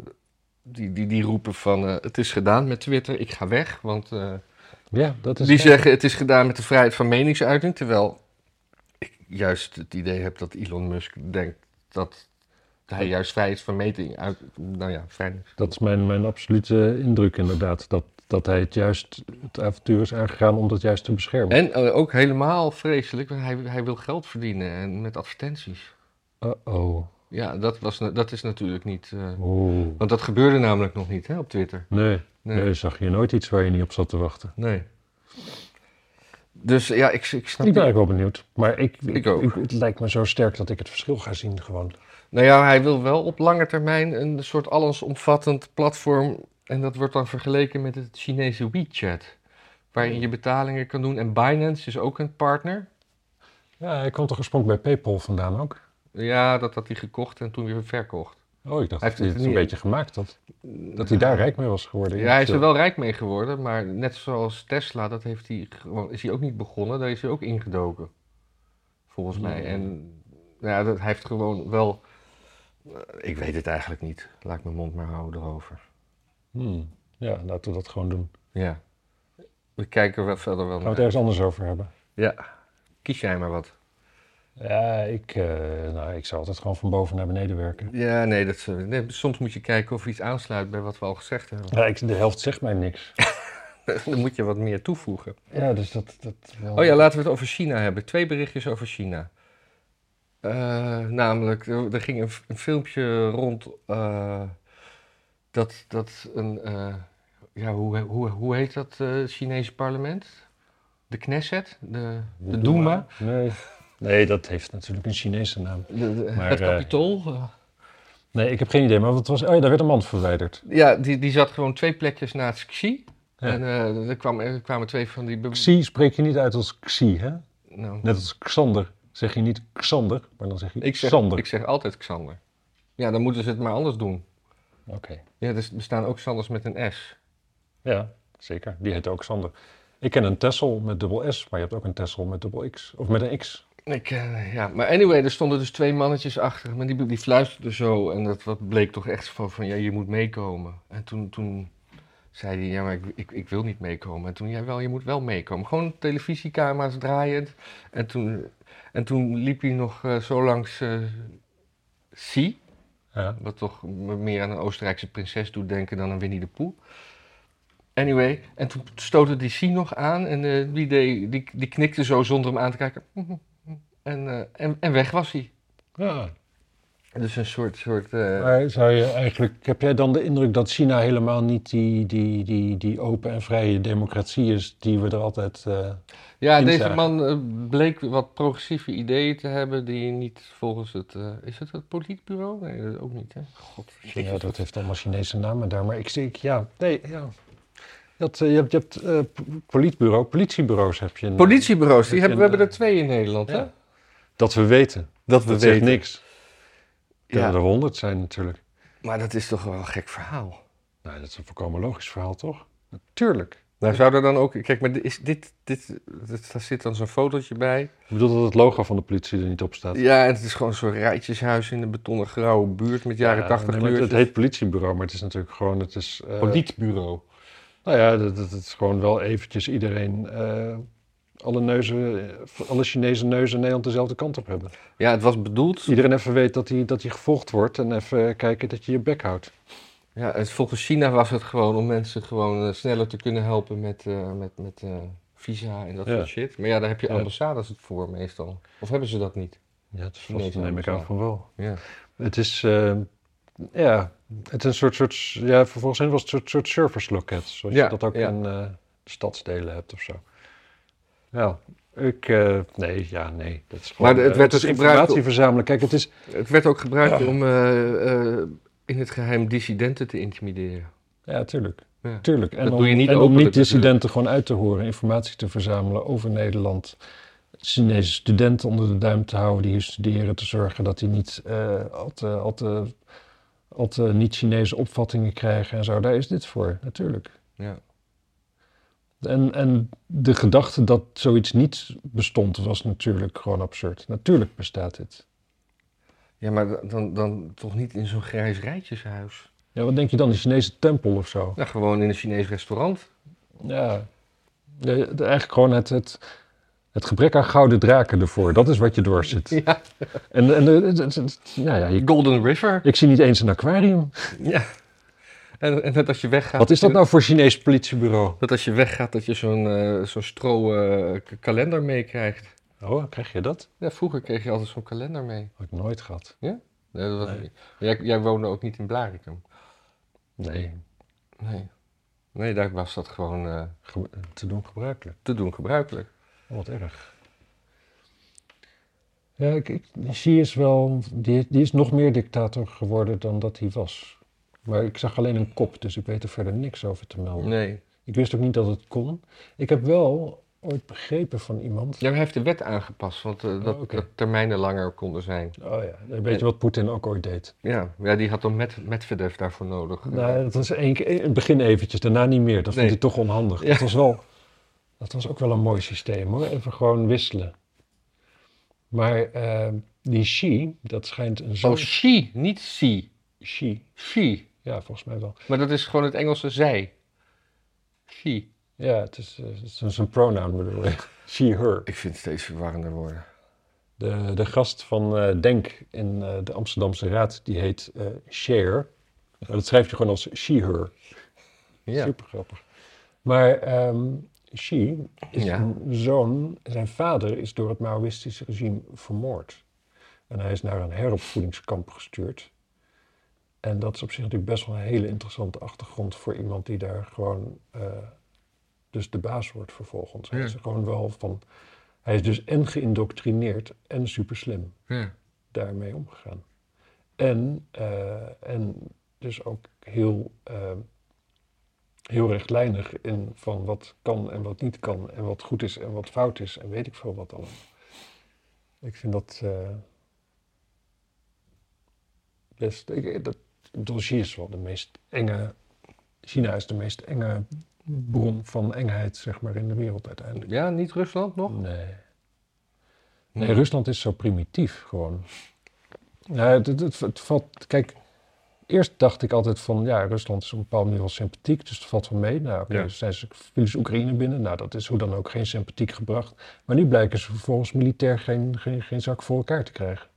die, die, die roepen van eh, het is gedaan met Twitter, ik ga weg. Want eh, ja, dat is... die zeggen het is gedaan met de vrijheid van meningsuiting. Terwijl ik juist het idee heb dat Elon Musk denkt dat hij juist vrijheid van meting uit... Nou ja, Dat is mijn, mijn absolute indruk inderdaad. Dat, dat hij het juist het avontuur is aangegaan om dat juist te beschermen. En ook helemaal vreselijk, want hij, hij wil geld verdienen en met advertenties. Uh-oh. Ja, dat, was, dat is natuurlijk niet. eh, want dat gebeurde namelijk nog niet hè, op Twitter. Nee, Nee. nee, zag je nooit iets waar je niet op zat te wachten. nee. Dus ja, ik, ik snap. Ik ben eigenlijk wel benieuwd. Maar ik, Ik ook. het lijkt me zo sterk dat ik het verschil ga zien gewoon. Nou ja, hij wil wel op lange termijn een soort allesomvattend platform. En dat wordt dan vergeleken met het Chinese WeChat. Waarin je betalingen kan doen. En Binance is ook een partner. Ja, hij kwam toch oorspronkelijk bij PayPal vandaan ook? Ja, dat had hij gekocht en toen weer verkocht. Oh, ik dacht Hij dat heeft hij het een niet- beetje gemaakt had. Dat hij daar rijk mee was geworden. Ja, hij is er wel rijk mee geworden, maar net zoals Tesla, dat heeft hij is hij ook niet begonnen, daar is hij ook ingedoken. Volgens mij. En ja, dat hij heeft gewoon wel. Ik weet het eigenlijk niet. Laat ik mijn mond maar houden erover. Hmm. Ja, laten we dat gewoon doen. Ja. We kijken er wel verder wel Gaan we het ergens anders over hebben? Ja. Kies jij maar wat. Ja, ik, eh, nou, ik zou altijd gewoon van boven naar beneden werken. Ja, nee, dat, eh, nee, soms moet je kijken of iets aansluit bij wat we al gezegd hebben. Ja, ik, de helft zegt mij niks. (laughs) Dan moet je wat meer toevoegen. Ja, dus dat... dat wel... Oh ja, laten we het over China hebben. Twee berichtjes over China. Eh, namelijk, er, er ging een, filmpje rond dat, dat een, ja, hoe, hoe, hoe heet dat Chinese parlement? De Knesset? De, de Duma? Nee. Nee, dat heeft natuurlijk een Chinese naam. De, de- Maar, het eh, kapitool? Nee, ik heb geen idee, maar wat was... Oh ja, daar werd een man verwijderd. ja, die, die zat gewoon twee plekjes naast Xi. Ja. En eh, er, kwam, er kwamen twee van die... Xi spreek je niet uit als Xi, hè? Nou, Net als Xander. Zeg je niet Xander, maar dan zeg je ik, zeg, Xander. ik zeg altijd Xander. Ja, dan moeten ze het maar anders doen. Oké. Ja, er bestaan ook Xanders met een S. Ja, zeker. Die heet ook Xander. Ik ken een Tessel met dubbel S, maar je hebt ook een Tessel met dubbel X. Of met een X. Ik, eh, ja, maar anyway, er stonden dus twee mannetjes achter. Maar die, die fluisterden zo. En dat wat bleek toch echt van, van ja, je moet meekomen. En toen, toen zei hij, ja, maar ik, ik, ik wil niet meekomen. En toen, ja, wel, je moet wel meekomen. Gewoon televisiecamera's draaiend. En toen, en toen liep hij nog eh, zo langs Xi. Ja. Wat toch me meer aan een Oostenrijkse prinses doet denken dan aan Winnie de Pooh. Anyway, en toen stootte die Xi nog aan en die, deed, die, die knikte zo zonder hem aan te kijken. En, eh, en, en weg was hij. ja. Dus een soort... soort eh, Maar zou je eigenlijk, heb jij dan de indruk dat China helemaal niet die, die, die, die open en vrije democratie is die we er altijd... eh, ja, deze man eh, bleek wat progressieve ideeën te hebben die niet volgens het... eh, is het het politbureau? Nee, dat ook niet, hè? God, ja, dat heeft allemaal Chinese namen daar, maar ik denk, ja, nee, ja. Je hebt, eh, je hebt, je hebt eh, politbureau, politiebureaus heb je. in- Politiebureaus, die Heb hebben, we hebben er twee in Nederland, hè? Ja. Dat we weten. Dat Dat zegt niks. Er Ja, er honderd zijn natuurlijk. maar dat is toch wel een gek verhaal. Nou, dat is een volkomen logisch verhaal, toch? Tuurlijk. Nou, zou er dan ook... Kijk, maar is dit, dit, dit, daar zit dan zo'n fotootje bij. Ik bedoel dat het logo van de politie er niet op staat. Ja, en het is gewoon zo'n rijtjeshuis in een betonnen grauwe buurt met jaren Ja, 80 nee, maar het, heet politiebureau, maar het is natuurlijk gewoon... Het is, eh, Politiebureau. Nou ja, dat, dat, dat is gewoon wel eventjes iedereen... eh, alle, neuzen, eh, alle Chinese neuzen in Nederland dezelfde kant op hebben. Ja, het was bedoeld... Iedereen even weet dat hij dat gevolgd wordt en even kijken dat je je bek houdt. Ja, het, volgens China was het gewoon om mensen gewoon eh, sneller te kunnen helpen met, eh, met, met visa en dat Ja. soort shit. Maar ja, daar heb je ambassades het voor meestal. Of hebben ze dat niet? Ja, vast, neem ik aan van wel. Ja. Het is, ja, het is een soort, soort ja, volgens hen was het een soort, soort serviceloket, zoals Ja, je dat ook in stadsdelen hebt of zo. Ja, ik, eh, nee, ja, nee. Dat is gewoon, Maar het eh, werd dus informatie verzamelen. Kijk, het is, Het werd ook gebruikt om eh, in het geheim dissidenten te intimideren. ja, tuurlijk. Ja. Tuurlijk. En Dat om, doe je niet en om niet-dissidenten gewoon uit te horen, informatie te verzamelen over Nederland. Chinese studenten onder de duim te houden die hier studeren, te zorgen dat die niet eh, al te, al te, al te niet-Chinese opvattingen krijgen en zo. Daar is dit voor, natuurlijk. Ja. En, en de gedachte dat zoiets niet bestond, was natuurlijk gewoon absurd. Natuurlijk bestaat dit. Ja, maar dan, dan toch niet in zo'n grijs rijtjeshuis. Ja, wat denk je dan, de Chinese tempel of zo? Nou, gewoon in een Chinees restaurant. Ja, Ja, eigenlijk gewoon het, het, het gebrek aan gouden draken ervoor. Dat is wat je doorzit. (laughs) Ja. En, en ja, ja, je- Golden River. ik zie niet eens een aquarium. Ja. En, en dat als je weggaat... Wat is dat nou voor Chinees politiebureau? Dat als je weggaat, dat je zo'n eh, zo'n stro k- kalender meekrijgt. Oh, krijg je dat? Ja, vroeger kreeg je altijd zo'n kalender mee. Heb ik nooit gehad. Nee, dat was Nee. Jij, jij woonde ook niet in Blaricum. Nee, Nee. Nee, daar was dat gewoon eh, ge- te doen gebruikelijk. te doen gebruikelijk. Oh, wat erg. Ja, ik, ik, Xi is wel, die, die is nog meer dictator geworden dan dat hij was. Maar ik zag alleen een kop, dus ik weet er verder niks over te melden. Nee. Ik wist ook niet dat het kon. Ik heb wel ooit begrepen van iemand. Ja, hij heeft de wet aangepast, want eh, dat, Oh, dat termijnen langer konden zijn. Oh ja, weet je wat Poetin ook ooit deed? Ja, ja die had dan met, Medvedev daarvoor nodig. Nou, dat was één keer, in het begin eventjes, daarna niet meer. Dat Nee. vond hij toch onhandig. Ja. Dat, was wel, dat was ook wel een mooi systeem hoor. Even gewoon wisselen. Maar eh, die Xi, dat schijnt een zo... Oh, she, niet she. Xi, She. Ja, volgens mij wel. Maar dat is gewoon het Engelse zij. She. Ja, het is, eh, het is een- pronoun bedoel ik. (laughs) She, her. Ik vind het steeds verwarrender worden. De, de gast van eh, Denk in eh, de Amsterdamse Raad, die heet eh Cher. Dat schrijf je gewoon als she, her. Ja. Super grappig. Maar ehm Xi is Ja. een zoon, zijn vader is door het Maoïstische regime vermoord. En hij is naar een heropvoedingskamp gestuurd. En dat is op zich natuurlijk best wel een hele interessante achtergrond voor iemand die daar gewoon eh, dus de baas wordt vervolgens. Hij is gewoon wel van. Hij is dus en geïndoctrineerd en super slim Ja. daarmee omgegaan. En, eh, en dus ook heel, eh, heel rechtlijnig in van wat kan en wat niet kan. En wat goed is en wat fout is en weet ik veel wat allemaal. Ik vind dat best... Ik, dat, is wel de meest enge... China is de meest enge bron van engheid, zeg maar, in de wereld uiteindelijk. ja, niet Rusland nog? Nee. Nee, Rusland is zo primitief gewoon. Ja, het, het, het, het valt, kijk, eerst dacht ik altijd van, ja, Rusland is op een bepaalde manier wel sympathiek, dus het valt wel mee. Nou, oké, Ja. dus zijn ze, vielen ze Oekraïne binnen, nou, dat is hoe dan ook geen sympathiek gebracht. Maar nu blijken ze vervolgens militair geen, geen, geen zak voor elkaar te krijgen.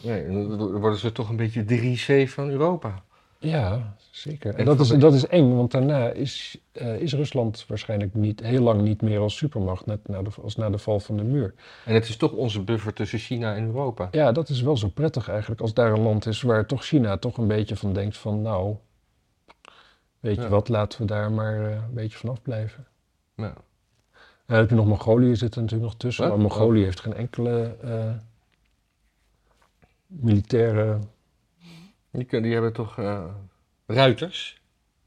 Nee, dan worden ze toch een beetje de 3C van Europa. Ja, zeker. En En dat is, dat is eng, want daarna is, eh, is Rusland waarschijnlijk niet, heel lang niet meer als supermacht, net na de, als na de val van de muur. En het is toch onze buffer tussen China en Europa. Ja, dat is wel zo prettig eigenlijk als daar een land is waar toch China toch een beetje van denkt van nou, weet je wat, laten we daar maar eh, een beetje vanaf blijven. Ja. Dan heb je nog Mongolië zit er natuurlijk nog tussen, Wat? maar Mongolië heeft geen enkele eh, militaire Die, kunnen- die hebben toch eh, ruiters?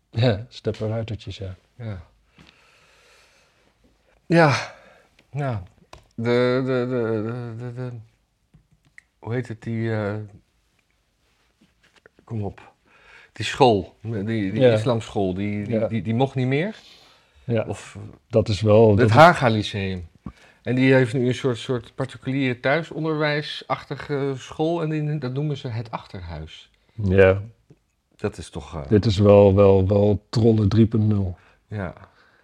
ja, steppenruitertjes, ja. Ja. Ja. Nou, de, de, de, de, de, hoe heet het, die, eh, kom op. die school, die, die Ja. islamschool, die, die, Ja. die, die mocht niet meer. Ja, Of dat is wel... het Haga Lyceum. En die heeft nu een soort, soort particuliere thuisonderwijsachtige school en die, dat noemen ze het achterhuis. ja, Dat is toch, eh, dit is wel, wel, wel trollen 3.0. ja.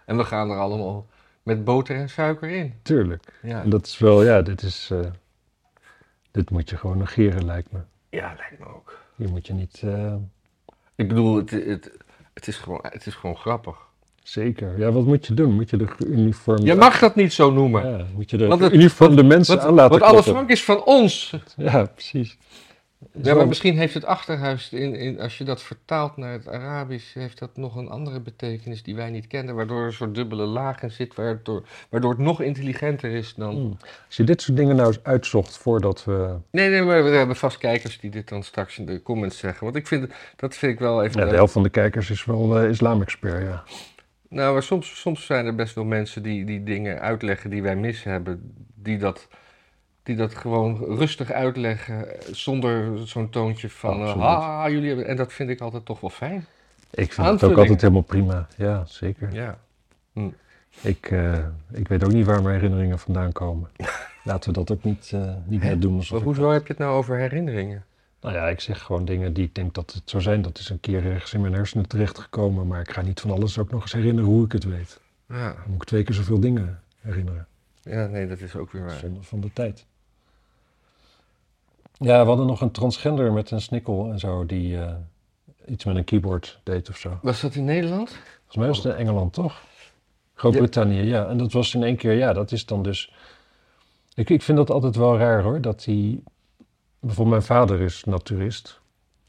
En we gaan er allemaal met boter en suiker in. Tuurlijk. Ja, En dat is wel, ja, dit is... eh, dit moet je gewoon negeren, lijkt me. ja lijkt me ook. Hier moet je niet... eh, Ik bedoel, het, het, het, is gewoon, het is gewoon grappig. Zeker. Ja, wat moet je doen? Moet je de uniform... Je mag dat niet zo noemen. Ja, moet je de Want het- uniform de mensen Want, aan laten want alle kloppen. Frank is van ons. Ja, precies. Maar misschien heeft het achterhuis, in, in, als je dat vertaalt naar het Arabisch, heeft dat nog een andere betekenis die wij niet kennen, waardoor er een soort dubbele laag in zit, waardoor, waardoor het nog intelligenter is dan... Hmm. Als je dit soort dingen nou eens uitzocht voordat we... Nee, nee, maar we hebben vast kijkers die dit dan straks in de comments zeggen. Want ik vind, dat vind ik wel even... Ja, de helft van de kijkers is wel eh islamexpert, ja. Nou, maar soms, soms zijn er best wel mensen die, die dingen uitleggen die wij mis hebben, die dat, die dat gewoon rustig uitleggen, eh, zonder zo'n toontje van, Absoluut. ah, jullie hebben... En dat vind ik altijd toch wel fijn. Ik vind het ook altijd helemaal prima. Ja, zeker. Ja. Ik, eh, ik weet ook niet waar mijn herinneringen vandaan komen. (laughs) Laten we dat ook niet, niet net doen. Alsof Maar ik- hoezo heb je het nou over herinneringen? Nou ja, ik zeg gewoon dingen die ik denk dat het zou zijn. Dat is een keer ergens in mijn hersenen terechtgekomen. Maar ik ga niet van alles ook nog eens herinneren hoe ik het weet. Ja, Dan moet ik twee keer zoveel dingen herinneren. ja nee, dat is ook weer waar. Zonde van de tijd. Ja, we hadden nog een transgender met een snikkel en zo. Die eh, iets met een keyboard deed of zo. Was dat in Nederland? Volgens mij was het in Engeland, toch? Groot-Brittannië, ja. En dat was in één keer, ja, dat is dan dus... Ik, ik vind dat altijd wel raar, hoor. Dat die... Bijvoorbeeld mijn vader is naturist.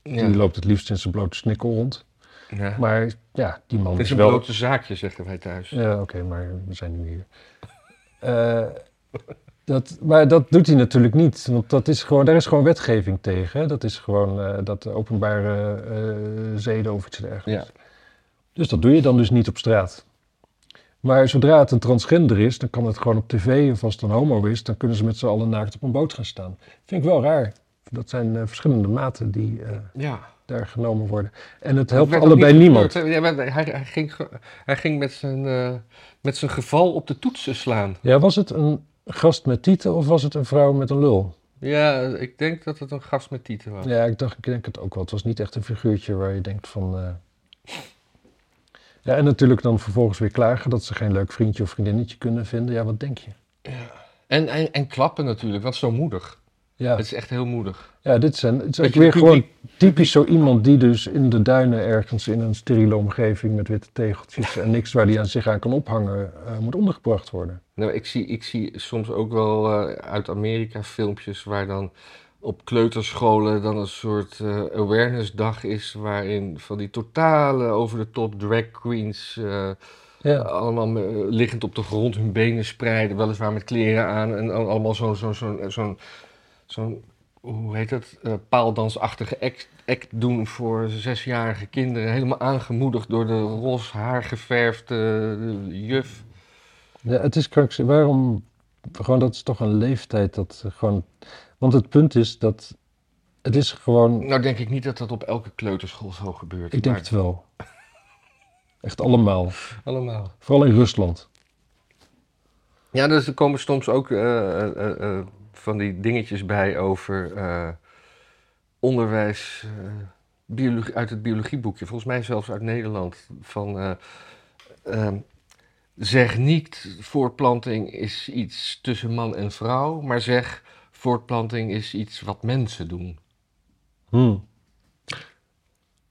Ja. Die loopt het liefst in zijn blote snikkel rond. ja. Maar ja, die man Het is, is een wel... blote zaakje, zeggen wij thuis. Ja, oké, maar we zijn nu hier. (laughs) Eh, dat, maar dat doet hij natuurlijk niet. Want dat is gewoon, daar is gewoon wetgeving tegen. Hè? Dat is gewoon eh, dat openbare eh zeden of iets dergelijks. Ja. Dus dat doe je dan dus niet op straat. Maar zodra het een transgender is, dan kan het gewoon op tv. Of als het een homo is, dan kunnen ze met z'n allen naakt op een boot gaan staan. Vind ik wel raar. Dat zijn eh, verschillende maten die eh, ja. daar genomen worden. En het helpt allebei niemand. Ja, hij, hij, ging, hij ging met zijn, eh, met zijn geval op de toetsen slaan. Ja, was het een gast met tieten of was het een vrouw met een lul? Ja, ik denk dat het een gast met tieten was. Ja, ik dacht, ik denk het ook wel. Het was niet echt een figuurtje waar je denkt van... Ja, en natuurlijk dan vervolgens weer klagen dat ze geen leuk vriendje of vriendinnetje kunnen vinden. Ja, wat denk je? En, en, en klappen natuurlijk, want zo moedig. Ja, Het is echt heel moedig. ja dit, zijn, het is ook weer gewoon typisch zo iemand die dus in de duinen ergens in een steriele omgeving met witte tegeltjes en niks waar die aan zich aan kan ophangen, eh, moet ondergebracht worden. Nou, ik, zie, ik zie soms ook wel eh, uit Amerika filmpjes waar dan op kleuterscholen dan een soort eh, awareness dag is, waarin van die totale over de top drag queens Ja, allemaal liggend op de grond hun benen spreiden, weliswaar met kleren aan en al- allemaal zo'n zo'n zo'n zo'n zo'n hoe heet dat eh, paaldansachtige act, act doen voor zesjarige kinderen, helemaal aangemoedigd door de roze haar geverfde eh, juf. ja het is krankzinnig. Waarom? Gewoon, dat is toch een leeftijd dat gewoon... Want het punt is dat het is gewoon... Nou denk ik niet dat dat op elke kleuterschool zo gebeurt. Ik denk maar het wel. (laughs) Echt allemaal. allemaal. Vooral in Rusland. Ja, dus er komen soms ook eh, van die dingetjes bij over eh, onderwijs biologie, uit het biologieboekje. Volgens mij zelfs uit Nederland. Van eh, ehm, zeg niet voortplanting is iets tussen man en vrouw, maar zeg voortplanting is iets wat mensen doen. Hmm.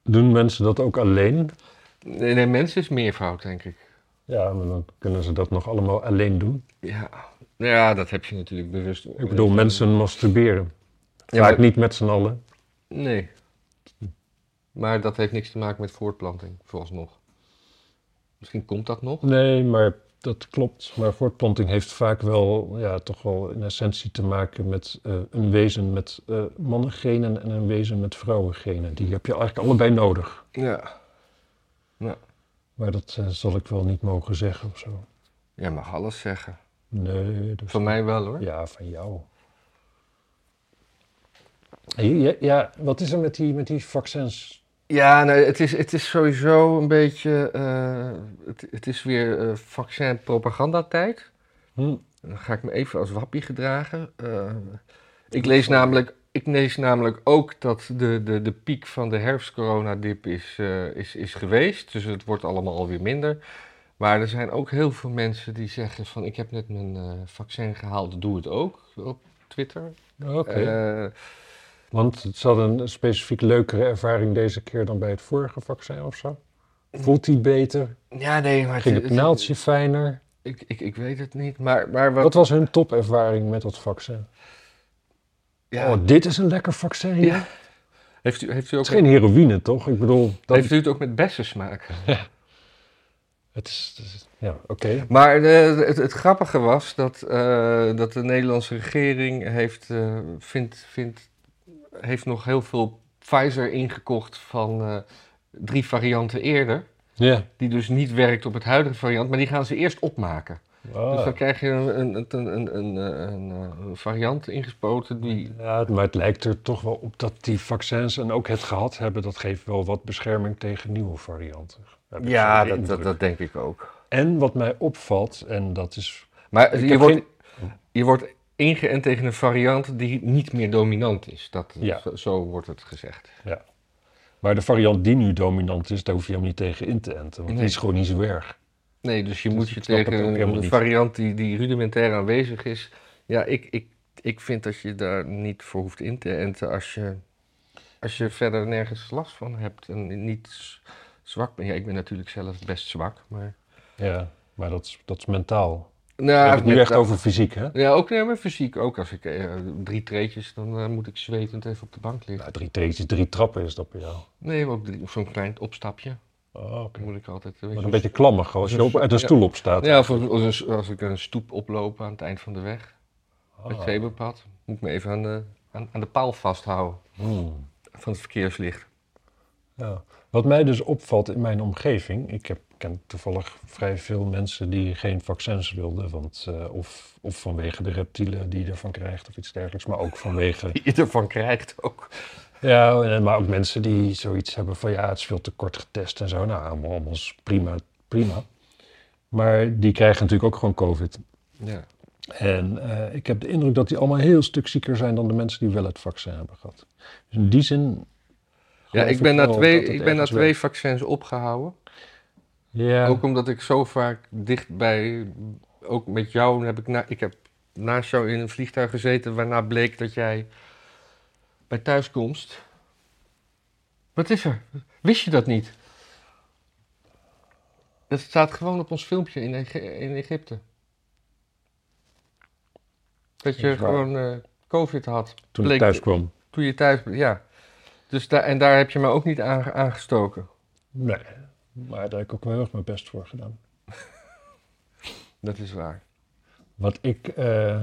Doen mensen dat ook alleen? Nee, nee mens is meervoud, denk ik. Ja, maar dan kunnen ze dat nog allemaal alleen doen. Ja, ja dat heb je natuurlijk bewust. Ik bedoel, mensen masturberen. Ja, Vaak maar- niet met z'n allen. Nee. Maar dat heeft niks te maken met voortplanting, vooralsnog. Misschien komt dat nog. Nee, maar dat klopt. Maar voortplanting heeft vaak wel, ja, toch wel in essentie te maken met eh, een wezen met eh mannengenen en een wezen met vrouwengenen. Die heb je eigenlijk allebei nodig. Ja. Maar dat eh, zal ik wel niet mogen zeggen of zo. Jij mag alles zeggen. Nee, dat Van mij wel hoor. Ja, van jou. Ja, ja, wat is er met die, met die vaccins? Ja, nee, het, is, het is sowieso een beetje. eh, het, het is weer eh vaccin-propagandatijd. Hm. Dan ga ik me even als wappie gedragen. Eh, ik, lees namelijk, ik lees namelijk ook dat de, de, de piek van de herfstcoronadip is, is, is geweest. Dus het wordt allemaal alweer minder. Maar er zijn ook heel veel mensen die zeggen van... ik heb net mijn eh, vaccin gehaald, doe het ook op Twitter. Oké. Eh, Want het zat een specifiek leukere ervaring deze keer dan bij het vorige vaccin of zo? Voelt hij beter? ja, nee, maar... Ging het- het naaldje fijner? Ik, ik, ik weet het niet, maar, maar wat... Wat was hun topervaring met dat vaccin? ja, Oh, dit is een lekker vaccin. Ja. heeft, u, heeft, u ook Het is geen heroïne, toch? Ik bedoel, dat, heeft u het ook met bessensmaak? (laughs) het is, het is- ja, oké. Maar eh, het, het grappige was dat, eh, dat de Nederlandse regering heeft, eh, vindt, vindt, heeft nog heel veel Pfizer ingekocht van drie varianten eerder. Die dus niet werkt op het huidige variant, maar die gaan ze eerst opmaken. Dus Ah. dan krijg je een, een, een, een, een, een, een variant ingespoten die... Ja, maar het lijkt er toch wel op dat die vaccins en ook het gehad hebben, dat geeft wel wat bescherming tegen nieuwe varianten. Ja, dat, dat, denk ik ook. En wat mij opvalt, en dat is. Maar je wordt, geen- je wordt ingeënt tegen een variant die niet meer dominant is. Dat, Ja. zo, zo wordt het gezegd. Maar de variant die nu dominant is, daar hoef je helemaal niet tegen in te enten. Want Nee. die is gewoon niet zo erg. Nee, dus je Dus moet je tegen een, variant die, die rudimentair aanwezig is. Ja, ik, ik, ik vind dat je daar niet voor hoeft in te enten als je, als je verder nergens last van hebt en niet s- zwak bent. Ja, ik ben natuurlijk zelf best zwak, maar... Ja, maar dat is, dat is mentaal. Nou, hebben het nu echt over fysiek, hè? Ja, ook nee, maar fysiek ook. Als ik eh, drie treetjes, dan eh, moet ik zwetend even op de bank liggen. Nou, drie treetjes, drie trappen is dat bij jou. Nee, maar ook zo'n klein opstapje. Oh, oké. Dan moet ik altijd... eh, weet een beetje klammig als je op, uit de Ja. stoel opstaat. Ja, of als, als ik een stoep oploop aan het eind van de weg. Het Ah. zebrapad. Moet ik me even aan de, aan, aan de paal vasthouden Hmm. van het verkeerslicht. Ja. Wat mij dus opvalt in mijn omgeving, ik heb, ken toevallig vrij veel mensen die geen vaccins wilden, want, eh, of, of vanwege de reptielen die je ervan krijgt of iets dergelijks, maar ook vanwege, (laughs) Die je ervan krijgt ook. ja, eh, maar ook mensen die zoiets hebben van ja, het is veel te kort getest en zo. Nou, allemaal, prima, prima. Maar die krijgen natuurlijk ook gewoon COVID. Ja. En eh, ik heb de indruk dat die allemaal een heel stuk zieker zijn dan de mensen die wel het vaccin hebben gehad. Dus in die zin. Ja, ik ben na twee, ik ben na twee vaccins opgehouden. Ja, Ook omdat ik zo vaak dichtbij, ook met jou heb ik, na, ik heb naast jou in een vliegtuig gezeten waarna bleek dat jij bij thuiskomst. Wat is er? Wist je dat niet? Dat staat gewoon op ons filmpje in, in Egypte. Dat je gewoon eh, COVID had. toen bleek- ik thuis kwam. Toen je thuis ja. Dus daar, en daar heb je me ook niet aan, aangestoken. Nee, maar daar heb ik ook wel heel erg mijn best voor gedaan. (laughs) Dat is waar. Wat ik. eh,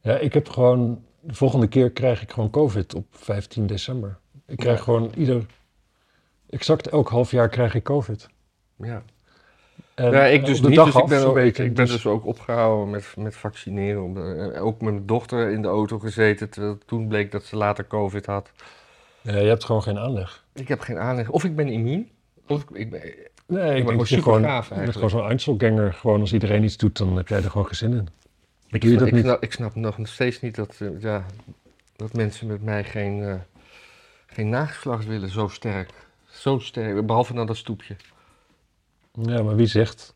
ja, ik heb gewoon. De volgende keer krijg ik gewoon COVID op 15 december. Ik krijg Ja. gewoon ieder. Exact elk half jaar krijg ik COVID. Ja. Ja, ik dus niet. dag Dus ik ben, ook, ik ben Dus- dus ook opgehouden met, met vaccineren. Eh, ook met mijn dochter in de auto gezeten. Terwijl toen bleek dat ze later COVID had. Ja, je hebt gewoon geen aanleg. Ik heb geen aanleg. Of ik ben immuun. Of ik, ben, Nee, ik gewoon super gewoon, gaaf je bent gewoon zo'n Einzelganger. Gewoon als iedereen iets doet, dan heb jij er gewoon geen zin in. ik, Doe je dat ik, niet? snap, ik snap nog steeds niet dat, eh, ja, dat mensen met mij geen, eh, geen nageslacht willen. Zo sterk. Zo sterk. Behalve dan dat stoepje. Ja, maar wie zegt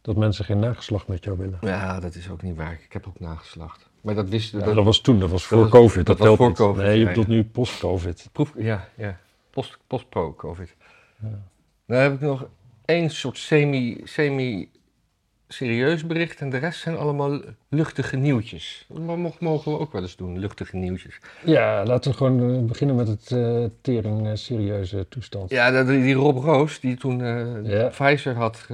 dat mensen geen nageslacht met jou willen? Ja, dat is ook niet waar. Ik heb ook nageslacht. Maar dat wisten Ja, dat, dat was toen, dat was voor was- COVID. Dat, dat was voor niet. COVID, Nee, je ja, nu post-COVID. Proef, ja, ja. Post, post-pro-covid. Ja. Dan heb ik nog één soort semi, semi-serieus bericht en de rest zijn allemaal luchtige nieuwtjes. Dat mo- mogen we ook wel eens doen, luchtige nieuwtjes. Ja, laten we gewoon eh, beginnen met het eh, tering eh, serieuze toestand. Ja, dat- die, die Rob Roos, die toen eh, Ja. Pfizer had...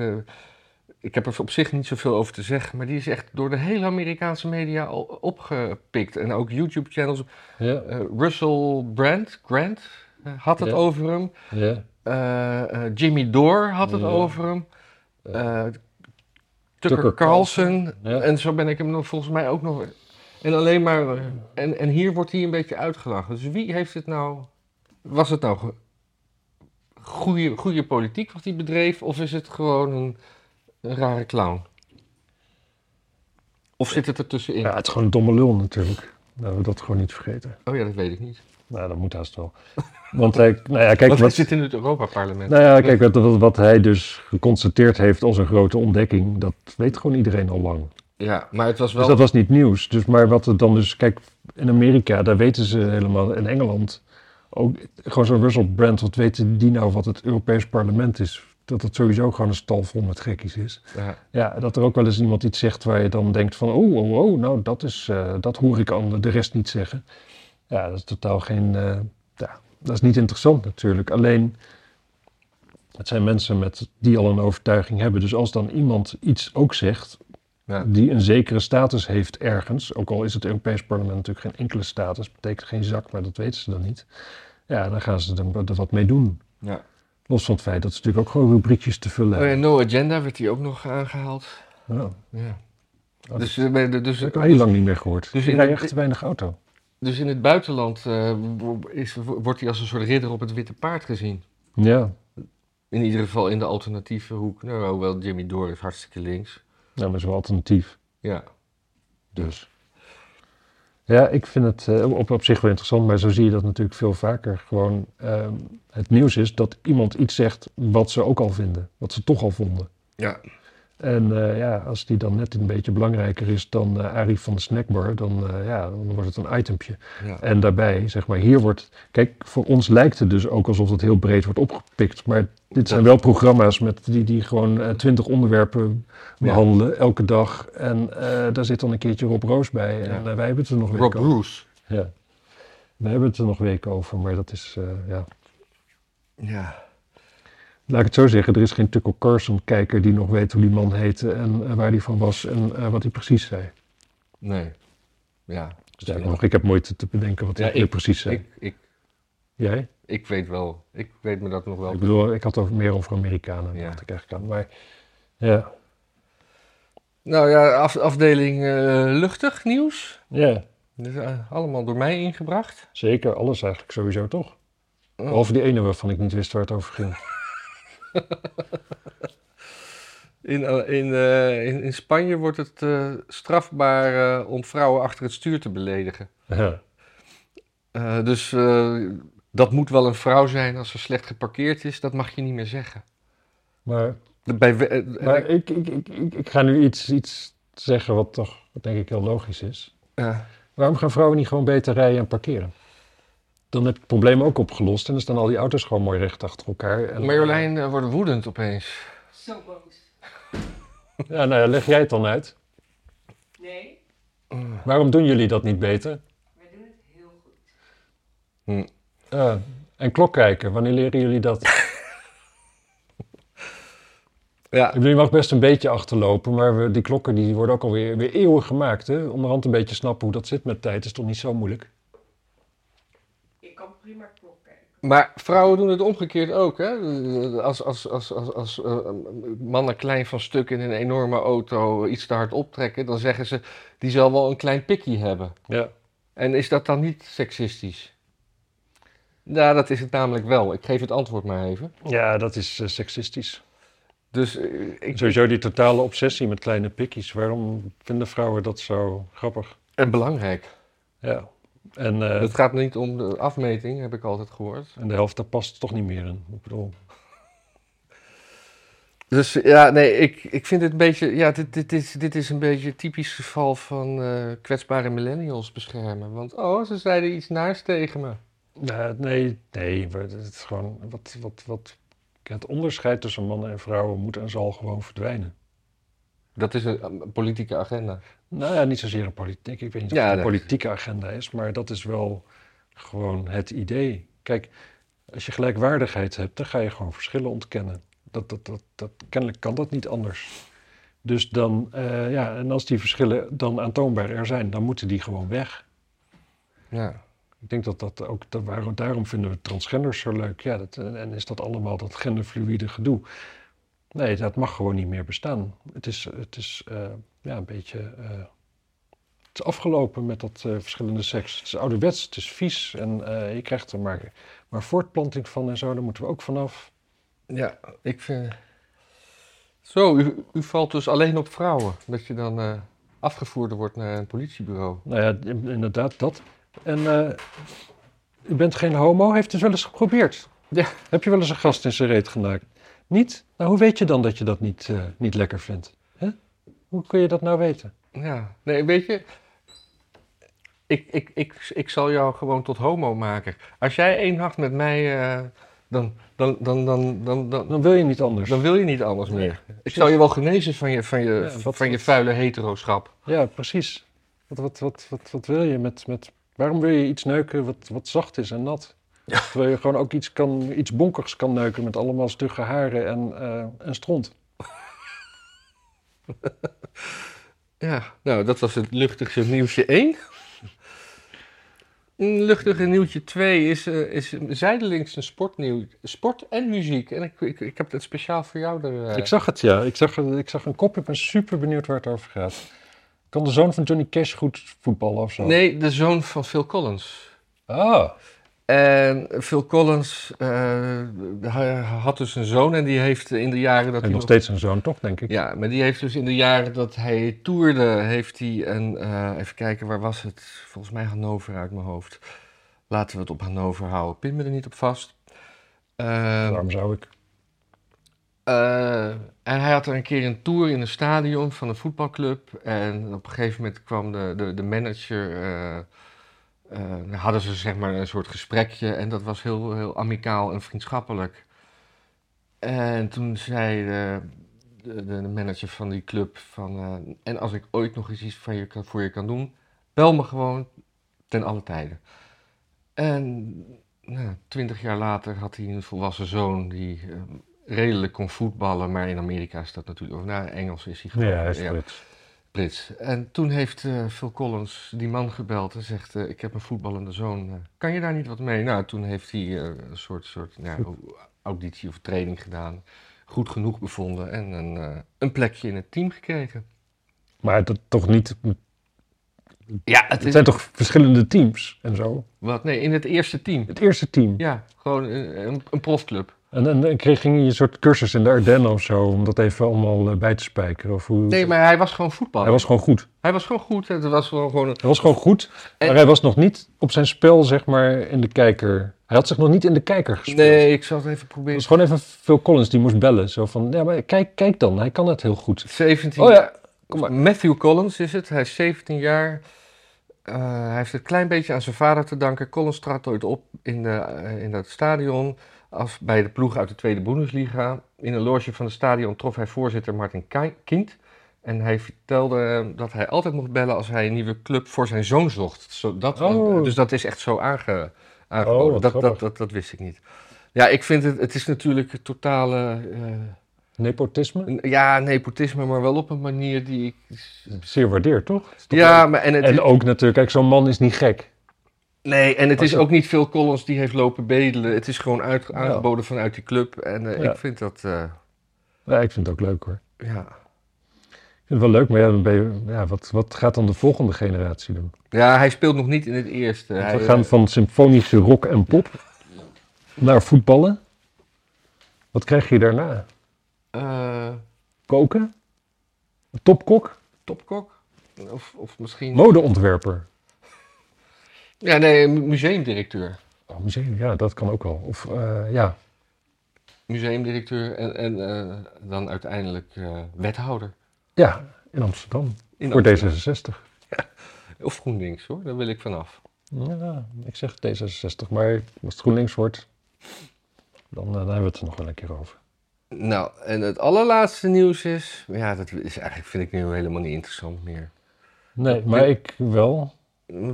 ik heb er op zich niet zoveel over te zeggen, maar die is echt door de hele Amerikaanse media al opgepikt. En ook YouTube-channels. Ja, Eh, Russell Brand, Grant had het Ja. over hem. ja. Eh, eh, Jimmy Dore had het Ja. over hem. Eh, Tucker, Carlson. Ja. En zo ben ik hem nog volgens mij ook nog. En alleen maar. En, en hier wordt hij een beetje uitgelachen. Dus wie heeft het nou. Was het nou goede, goede politiek wat hij bedreef? Of is het gewoon een, een rare clown? Of zit het er tussenin? Ja, het is gewoon een domme lul natuurlijk. Laten we dat gewoon niet vergeten. Oh ja, dat weet ik niet. Nou, dat moet haast wel. Want hij, nou ja, kijk, wat, zit in het Europaparlement. nou ja, kijk wat, wat, wat hij dus geconstateerd heeft als een grote ontdekking, dat weet gewoon iedereen al lang. Ja, maar het was wel. Dus dat was niet nieuws. Dus, maar wat er dan dus, kijk, in Amerika, daar weten ze helemaal, in Engeland, ook gewoon zo'n Russell Brand, wat weten die nou wat het Europees Parlement is? Dat het sowieso gewoon een stal vol met gekkies is. Ja, Ja, dat er ook wel eens iemand iets zegt waar je dan denkt van, oh, oh, oh nou, dat, is, eh, dat hoor ik aan de rest niet zeggen. Ja, dat is totaal geen, eh, ja, dat is niet interessant natuurlijk. Alleen, het zijn mensen met, die al een overtuiging hebben. Dus als dan iemand iets ook zegt, ja. die een zekere status heeft ergens, ook al is het Europees Parlement natuurlijk geen enkele status, betekent geen zak, maar dat weten ze dan niet. Ja, dan gaan ze er, er wat mee doen. ja. Los van het feit dat ze natuurlijk ook gewoon rubriekjes te vullen Oh ja, hebben. no agenda werd hier ook nog aangehaald. Ja, Ja. dat Dus, eh, bij de- dus, heb ik al heel lang niet meer gehoord. Dus ik rij echt te weinig auto. Dus in het buitenland eh, is, wordt hij als een soort ridder op het witte paard gezien. Ja, In ieder geval in de alternatieve hoek. Nou, hoewel Jimmy Dore is hartstikke links. nou, maar zo alternatief. Ja. Dus. Ja, ik vind het eh, op, op zich wel interessant, maar zo zie je dat natuurlijk veel vaker. Gewoon, ehm, het nieuws is dat iemand iets zegt wat ze ook al vinden, wat ze toch al vonden. Ja. En eh, ja, als die dan net een beetje belangrijker is dan eh Arie van de Snackbar, dan, eh, ja, dan wordt het een itempje. ja. En daarbij, zeg maar, hier wordt... Kijk, voor ons lijkt het dus ook alsof het heel breed wordt opgepikt. Maar dit zijn wel programma's met die, die gewoon twintig onderwerpen behandelen, elke dag. En daar zit dan een keertje Rob Roos bij. Ja. En wij hebben het er nog Rob weken over. Bruce. Ja. Wij hebben het er nog weken over, maar dat is, ja... Ja. Laat ik het zo zeggen, er is geen Tucker Carlson-kijker die nog weet hoe die man heette en eh, waar die van was en eh, wat hij precies zei. Nee. Ja. Nog, ik heb moeite te bedenken wat hij Ja, weer ik- precies zei. Ik, ik, Jij? ik weet wel. Ik weet me dat nog wel. Ik bedoel, ik had het over, meer over Amerikanen, Ja. dacht ik eigenlijk aan. Maar ja, Nou ja, af, afdeling eh, luchtig nieuws. ja, Dus, allemaal door mij ingebracht. zeker. Alles eigenlijk sowieso toch? Oh. Behalve die ene waarvan ik niet wist waar het over ging. (laughs) (laughs) In, eh, in, eh, in, in Spanje wordt het eh, strafbaar om vrouwen achter het stuur te beledigen. Ja. Dus dat moet wel een vrouw zijn als ze slecht geparkeerd is. Dat mag je niet meer zeggen. Maar, Bij, maar ik, ik, ik, ik, ga nu iets, iets zeggen wat toch, wat denk ik heel logisch is. Waarom gaan vrouwen niet gewoon beter rijden en parkeren? Dan heb je het probleem ook opgelost en dan staan al die auto's gewoon mooi recht achter elkaar. En, Marjolein eh, wordt woedend opeens. Zo boos. (laughs) Ja, nou ja, leg jij het dan uit. Nee, Waarom doen jullie dat niet beter? wij doen het heel goed. Hm. Ja, en klok kijken, wanneer leren jullie dat? (laughs) Ja, Ik bedoel, je mag best een beetje achterlopen, maar we, die klokken die worden ook alweer weer eeuwen gemaakt. Hè? Onderhand een beetje snappen hoe dat zit met tijd is toch niet zo moeilijk? Ik kan prima klok kijken. maar vrouwen doen het omgekeerd ook. Hè? Als, als, als, als, als eh, mannen klein van stuk in een enorme auto iets te hard optrekken, dan zeggen ze, die zal wel een klein pikkie hebben. Ja. En is dat dan niet seksistisch? Ja, dat is het namelijk wel. Ik geef het antwoord maar even. Ja, dat is eh, seksistisch. Dus eh, ik, Sowieso die totale obsessie met kleine pikkies. Waarom vinden vrouwen dat zo grappig? en belangrijk. Ja. En, eh, Het gaat niet om de afmeting, heb ik altijd gehoord. en de helft daar past toch niet meer in. Ik bedoel, Dus ja, nee, ik, ik vind het een beetje, ja, dit, dit, is, dit is een beetje een typisch geval van eh, kwetsbare millennials beschermen. Want, oh, ze zeiden iets naars tegen me. nee, nee, het is gewoon wat, wat, wat. Het onderscheid tussen mannen en vrouwen moet en zal gewoon verdwijnen. Dat is een, een politieke agenda. Nou ja, niet zozeer een politiek. Ik weet niet of Ja, het een dat- politieke agenda is, maar dat is wel gewoon het idee. Kijk, als je gelijkwaardigheid hebt, dan ga je gewoon verschillen ontkennen. Dat, dat, dat, dat, kennelijk kan dat niet anders. Dus dan, eh, ja, en als die verschillen dan aantoonbaar er zijn, dan moeten die gewoon weg. Ja. Ik denk dat dat ook, dat, waarom, daarom vinden we transgenders zo leuk. Ja, dat, en en is dat allemaal dat genderfluïde gedoe. Nee, dat mag gewoon niet meer bestaan. Het is, het is eh, ja, een beetje, eh, is afgelopen met dat eh, verschillende seks. Het is ouderwets, het is vies en eh, je krijgt er maar, maar voortplanting van en zo, daar moeten we ook vanaf. Ja, ik vind... Zo, u, u valt dus alleen op vrouwen. Dat je dan eh, afgevoerd wordt naar een politiebureau. Nou ja, in- inderdaad, dat. En eh, u bent geen homo, heeft het wel eens geprobeerd? Ja. Heb je wel eens een gast in zijn reet genakt? Niet? Nou, hoe weet je dan dat je dat niet, eh, niet lekker vindt? Hè? Hoe kun je dat nou weten? Ja, nee, weet je... Ik, ik, ik, ik zal jou gewoon tot homo maken. Als jij één nacht met mij... eh, dan, dan, dan, dan, dan, dan, Dan wil je niet anders. dan wil je niet anders meer. Ik zal je wel genezen van je, van je, Ja, wat- van je vuile heteroschap. Ja, precies. Wat, wat, wat, wat, wat wil je met, met... Waarom wil je iets neuken wat, wat zacht is en nat? Terwijl je gewoon ook iets, kan, iets bonkigs kan neuken met allemaal stugge haren en, eh, en stront. (laughs) Ja, nou, dat was het luchtige nieuwtje 1. Een luchtige nieuwtje 2 is, eh, is zijdelings een sportnieuw. Sport en muziek. En ik, ik, ik heb het speciaal voor jou er... eh, Ik zag het, ja. Ik zag, ik zag een kop. Ik ben super benieuwd waar het over gaat. Kan de zoon van Johnny Cash goed voetballen of zo? Nee, de zoon van Phil Collins. Ah, En Phil Collins eh, had dus een zoon en die heeft in de jaren dat hij hij nog steeds een zoon, toch, denk ik? Ja, maar die heeft dus in de jaren dat hij toerde, heeft hij een, eh, even kijken, waar was het? Volgens mij Hannover uit mijn hoofd. Laten we het op Hannover houden. Pin me er niet op vast. Eh, Waarom zou ik? en hij had er een keer een tour in een stadion van een voetbalclub. En op een gegeven moment kwam de, de, de manager. Eh, hadden ze zeg maar een soort gesprekje. En dat was heel, heel amicaal en vriendschappelijk. En toen zei de, de, de manager van die club: van, eh, En als ik ooit nog eens iets van je, kan- voor je kan doen, bel me gewoon ten alle tijden. En nou, twintig jaar later had hij een volwassen zoon die eh, redelijk kon voetballen, maar in Amerika is dat natuurlijk, of nou, Engels is hij gewoon. hij is ja, Brits. En toen heeft eh, Phil Collins die man gebeld en zegt, eh, ik heb een voetballende zoon, eh, kan je daar niet wat mee? Nou, toen heeft hij een soort, soort nou, (laughs) auditie of training gedaan, goed genoeg bevonden en een, een plekje in het team gekregen. Maar dat toch niet... Ja, het Het is... zijn toch verschillende teams en zo? Wat? Nee, in het eerste team. Het eerste team. Ja, gewoon een, een, een profclub. En dan en kreeg ging je een soort cursus in de Ardennen of zo... om dat even allemaal eh, bij te spijkeren? Of hoe... Nee, maar hij was gewoon voetballer. Hij was gewoon goed. Hij was gewoon goed. Het was gewoon. Hij was gewoon goed, En- maar hij was nog niet op zijn spel, zeg maar, in de kijker. Hij had zich nog niet in de kijker gespeeld. Nee, ik zal het even Het proberen. was gewoon even Phil Collins die moest bellen. Zo van, ja, maar kijk, kijk dan, hij kan het heel goed. 17 Oh ja, kom maar. Matthew Collins is het. Hij is 17 jaar. Eh, hij heeft het een klein beetje aan zijn vader te danken. Collins trad ooit op in, de, eh, in dat stadion als bij de ploeg uit de Tweede Bundesliga. In een loge van het stadion trof hij voorzitter Martin Ki- Kind. En hij vertelde eh, dat hij altijd mocht bellen als hij een nieuwe club voor zijn zoon zocht. Zo, dat, Oh. Dus dat is echt zo aange, aangeboden. Oh, dat, dat, dat, dat wist ik niet. Ja, ik vind het, het is natuurlijk een totale, eh, Nepotisme? ja, nepotisme, maar wel op een manier die ik... Zeer waardeerd, toch? Ja, maar en het En ook natuurlijk, kijk, zo'n man is niet gek. Nee, en het is ook niet Phil Collins die heeft lopen bedelen. Het is gewoon uit, aangeboden vanuit die club. En eh, Ja. ik vind dat, eh, Ja, ik vind het ook leuk hoor. ja. Ik vind het wel leuk, maar ja, dan ben je, ja, wat, wat gaat dan de volgende generatie doen? Ja, hij speelt nog niet in het eerste. Want Hij, we gaan eh, van symfonische rock en pop naar voetballen. Wat krijg je daarna? Koken? Topkok? topkok? Of, of misschien... Modeontwerper? Ja, nee, mu- museumdirecteur. Oh, museum, ja, dat kan ook wel. Of eh, ja, Museumdirecteur en, en eh, dan uiteindelijk eh, wethouder. ja, in Amsterdam. In voor Amsterdam. D66. Of GroenLinks hoor, daar wil ik vanaf. Ja, ik zeg D66, maar als het GroenLinks wordt, dan, dan hebben we het er nog wel een keer over. Nou, en het allerlaatste nieuws is... Ja, dat is eigenlijk, vind ik nu helemaal niet interessant meer. Nee, maar ik wel.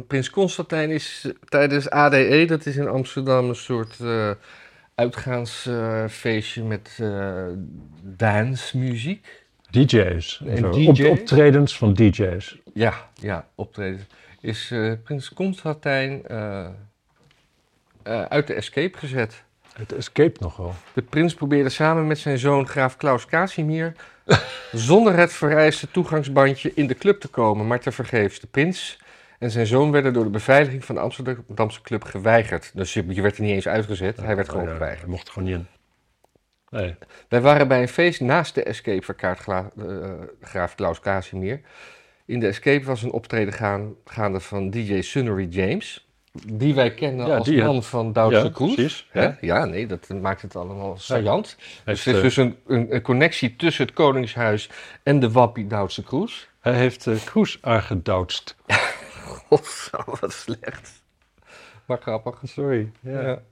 Prins Constantijn is tijdens ADE, dat is in Amsterdam een soort eh uitgaansfeestje met eh dancemuziek. DJ's. en. DJ's? Op, optredens van DJ's. Ja, ja, optreden. Is eh, Prins Constantijn uit de escape gezet. Het escape nog wel. De prins probeerde samen met zijn zoon graaf Klaus Casimir (laughs) zonder het vereiste toegangsbandje in de club te komen, maar tevergeefs. De prins en zijn zoon werden door de beveiliging van de Amsterdamse club geweigerd. Dus je, je werd er niet eens uitgezet, hij werd gewoon geweigerd. Hij mocht er gewoon niet in. Nee. Wij waren bij een feest naast de Escape van kaartgraaf eh, graaf Klaus Casimir. In de Escape was een optreden gaan, gaande van DJ Sunnery James. Die wij kennen Ja, als man van Duitse Ja, Kroes. precies, Hè? ja. Ja, nee, dat maakt het allemaal saillant. Dus Heeft, er is eh, dus een, een, een connectie tussen het Koningshuis en de wappie Duitse Kroes. Hij heeft uh, Kroes aangedoutst. (laughs) (laughs) God, wat slecht. Maar grappig. Sorry. Ja, Ja.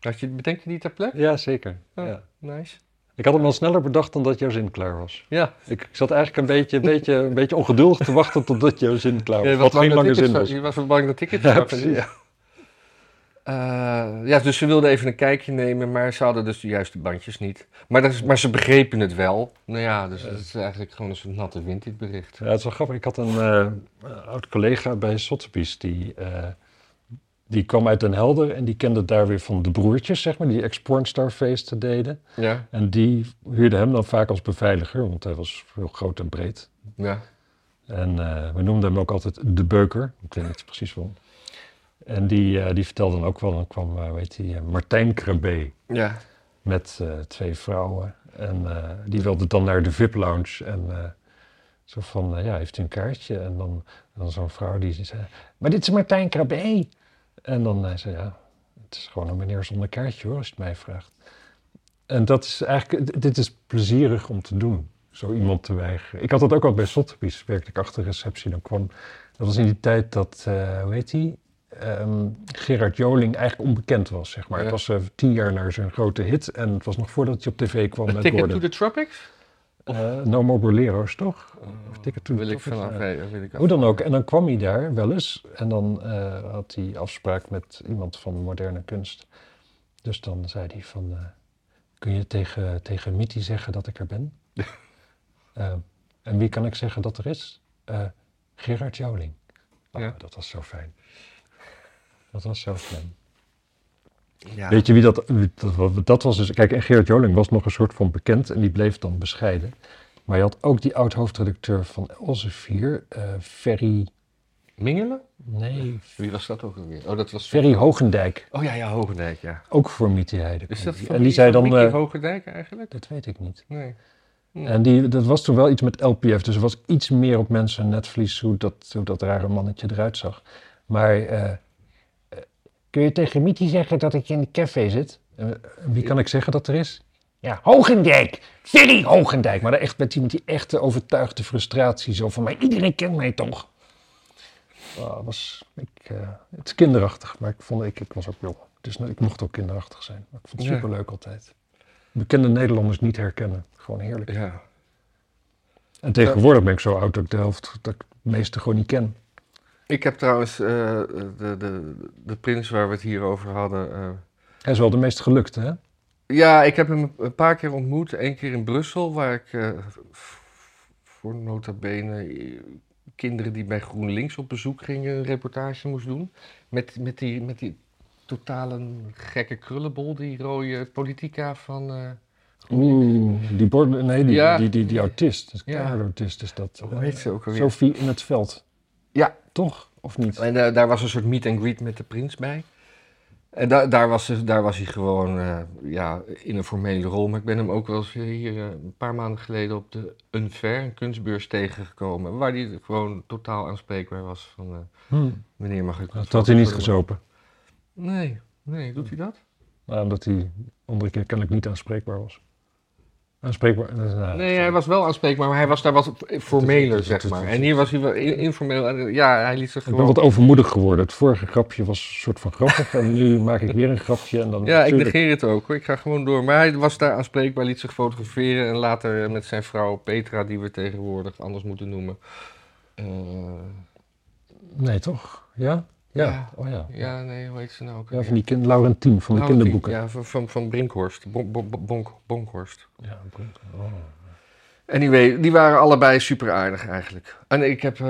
Had je, bedenk je die ter plekke? Ja, zeker. Oh. Ja. Nice. Ik had hem al sneller bedacht dan dat jouw zin klaar was. Ja, Ik, zat eigenlijk een beetje, een, beetje, een beetje ongeduldig te wachten totdat jouw zin klaar was. Ja, Wat bang geen lange zin was. Je was bang dat ik het Ja, precies. Ja. Eh, ja, dus ze wilden even een kijkje nemen, maar ze hadden dus de juiste bandjes niet. Maar, dat is, maar ze begrepen het wel. Nou ja, dus het is eigenlijk gewoon een soort natte wind, dit bericht. Ja, het is wel grappig. Ik had een eh, oud collega bij Sotheby's die, eh, die kwam uit Den Helder en die kende daar weer van de broertjes, zeg maar, die ex-pornstar feesten deden. Ja, En die huurde hem dan vaak als beveiliger, want hij was heel groot en breed. ja. En we noemden hem ook altijd de beuker. Ik weet niet precies waarom. En die, eh, die vertelde dan ook wel, dan kwam, eh weet je, Martijn Krabbe Ja, met eh, twee vrouwen. En eh, die wilde dan naar de VIP-lounge. En eh, zo van, eh, ja, heeft u een kaartje? En dan, dan zo'n vrouw die zei, maar dit is Martijn Krabbe. En dan hij zei ja, het is gewoon een meneer zonder kaartje hoor, als je het mij vraagt. En dat is eigenlijk, dit is plezierig om te doen, zo iemand te weigeren. Ik had dat ook al bij Sotheby's, werkte ik achter receptie. Dan kwam, dat was in die tijd dat, eh hoe heet hij? Ehm, Gerard Joling eigenlijk onbekend was, zeg maar. Ja. Het was eh, tien jaar naar zijn grote hit en het was nog voordat hij op tv kwam A met Ticket Gordon. to the Tropics? Eh, no More Bolero's, toch? Of Ticket to the wil ik Tropics, vanaf, nee, wil ik Hoe dan ook. En dan kwam hij daar wel eens. En dan eh, had hij afspraak met iemand van moderne kunst. Dus dan zei hij van... kun je tegen, tegen Mitty zeggen dat ik er ben? (laughs) En wie kan ik zeggen dat er is? Gerard Joling. Ah, Ja. Dat was zo fijn. Dat was zo fijn. Ja. Weet je wie dat, dat... Dat was dus... Kijk, en Gerard Joling was nog een soort van bekend. En die bleef dan bescheiden. Maar je had ook die oud-hoofdredacteur van Elsevier. eh Ferry... Mingelen? Nee, Wie was dat ook alweer? Oh, dat was... Ferry Hogendijk, Oh ja, ja, Hogendijk, ja. ook voor Mietje Heide. Is dat van en die zei dan, Mickey eh, Hogendijk eigenlijk? dat weet ik niet. Nee. En die, dat was toen wel iets met LPF, dus er was iets meer op mensen netvlies hoe dat, hoe dat rare mannetje eruit zag. Maar eh, kun je tegen Mietje zeggen dat ik in de café zit? Eh, wie kan ik zeggen dat er is? Ja, Hogendijk, Ferry Hogendijk. Maar echt met iemand die echte overtuigde frustratie, zo van, maar iedereen kent mij toch? Ah, was, ik, eh, het is kinderachtig, maar ik, vond, ik, ik was ook jong. Dus ik mocht ook kinderachtig zijn. Maar ik vond het Ja. superleuk altijd. Bekende Nederlanders niet herkennen. Gewoon heerlijk. Ja. En tegenwoordig ben ik zo oud dat ik de helft, dat ik het meeste gewoon niet ken. Ik heb trouwens eh, de, de, de prins waar we het hier over hadden. eh, Hij is wel de meest gelukte, hè? ja, ik heb hem een paar keer ontmoet. Eén keer in Brussel, waar ik eh, voor nota bene kinderen die bij GroenLinks op bezoek gingen een reportage moest doen. Met, met, die, met die totale gekke krullenbol, die rode politica van... eh, Oeh, die nee, die, Ja. die, die, die autist. Is Ja. ja. autist is dat. hoe heet ze ook alweer? Sophie in het veld. Ja. Toch? Of niet? En eh, daar was een soort meet and greet met de prins bij. En da daar, was, daar was hij gewoon eh, ja, in een formele rol. Maar ik ben hem ook wel eens hier eh, een paar maanden geleden op de Unfair, een kunstbeurs, tegengekomen. Waar hij gewoon totaal aanspreekbaar was. Van, eh, Hm. meneer, mag ik... Dat had hij niet gezopen. Nee, nee, doet hij dat? Nou, omdat hij andere keer kennelijk niet aanspreekbaar was. Aanspreekbaar? nou, Nee, hij was wel aanspreekbaar, maar hij was daar wat formeler, zeg maar. En hier was hij wel in- informeel. Ja, hij liet zich Ik ben gewoon... wat overmoedig geworden. Het vorige grapje was een soort van grappig. en nu (laughs) maak ik weer een grapje. En dan, Ja, ik negeer het ook hoor. Ik ga gewoon door. Maar hij was daar aanspreekbaar, liet zich fotograferen. En later met zijn vrouw Petra, die we tegenwoordig anders moeten noemen. Eh, Nee, toch? Ja? Ja. Ja. Oh ja. ja, nee, hoe heet ze nou ook? Ja, van die kind, Laurentien van de kinderboeken. Ja, van, van, van Brinkhorst. Bon, bon, bon- Bonk, Bonkhorst. Ja, Brink- oh. Anyway, die waren allebei super aardig eigenlijk. En ik heb eh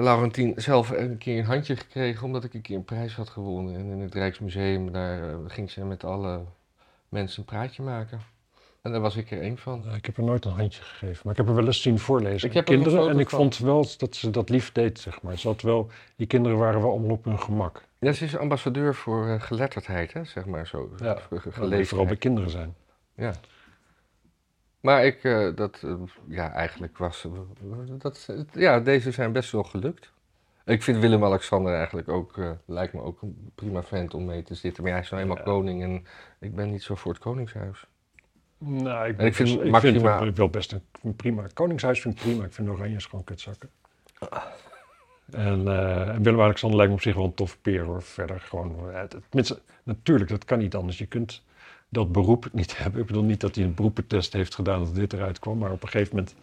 Laurentien zelf een keer een handje gekregen, omdat ik een keer een prijs had gewonnen. En in het Rijksmuseum, daar eh, ging ze met alle mensen een praatje maken. En daar was ik er één van. Ik heb er nooit een handje gegeven, maar ik heb er wel eens zien voorlezen. Ik heb er kinderen en ik van. vond wel dat ze dat lief deed, zeg maar. Ze had wel, die kinderen waren wel allemaal op hun gemak. Ja, ze is ambassadeur voor eh, geletterdheid, hè, zeg maar zo. Ja, Voor ge- Dat gelezenheid. vooral bij kinderen zijn. Ja. Maar ik, eh, dat, eh, ja, eigenlijk was, dat, ja, deze zijn best wel gelukt. Ik vind Willem-Alexander eigenlijk ook, lijkt me ook een prima vent om mee te zitten. Maar hij is nou eenmaal Ja. koning en ik ben niet zo voor het koningshuis. Nou, ik, En ik vind best- vind wel best een, prima. Koningshuis vind ik prima. Ik vind Oranjes gewoon kutzakken. En, eh, en Willem-Alexander lijkt me op zich wel een tof peer hoor. Verder gewoon. eh, het- tenminste, natuurlijk, dat kan niet anders. Je kunt dat beroep niet (laughs) hebben. Ik bedoel niet dat hij een beroepentest heeft gedaan dat dit eruit kwam. Maar op een gegeven moment.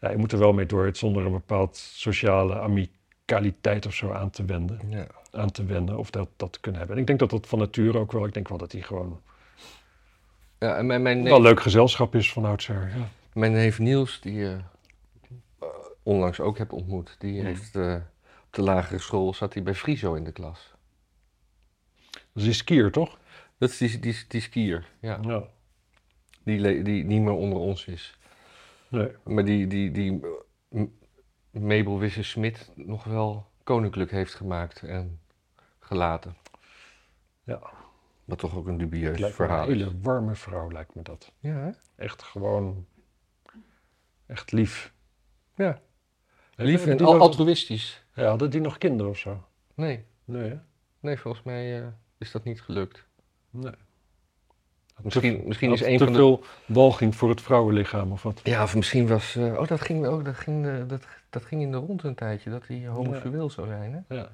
Ja, je moet er wel mee door het zonder een bepaald sociale amicaliteit of zo aan te wenden. Ja. Aan te wenden of dat, dat te kunnen hebben. En ik denk dat dat van nature ook wel. Ik denk wel dat hij gewoon Ja, en mijn, mijn, wel leuk gezelschap is van oudsher. Ja. mijn neef Niels, die je onlangs ook heb ontmoet, die heeft eh, op de lagere school, zat hij bij Friso in de klas. Dat is die skier, toch? Dat is die, die, die skier, ja. Ja. Die, die niet meer onder ons is. Nee. Maar die, die, die eh, Mabel Wisse-Smit nog wel koninklijk heeft gemaakt en gelaten. Ja. Wat toch ook een dubieus lijkt een verhaal is. hele warme vrouw, lijkt me dat. Ja, hè? Echt gewoon... Echt lief. Ja. Lief en al- altruïstisch. Ja, hadden die nog kinderen of zo? Nee, Nee, hè? nee volgens mij eh, is dat niet gelukt. Nee. Misschien, misschien is een te van de... veel walging voor het vrouwenlichaam of wat? Ja, of misschien was... eh, oh, dat ging, ook, dat, ging, eh, dat, dat ging in de rond een tijdje, dat hij homoseksueel zou zijn, hè? Ja.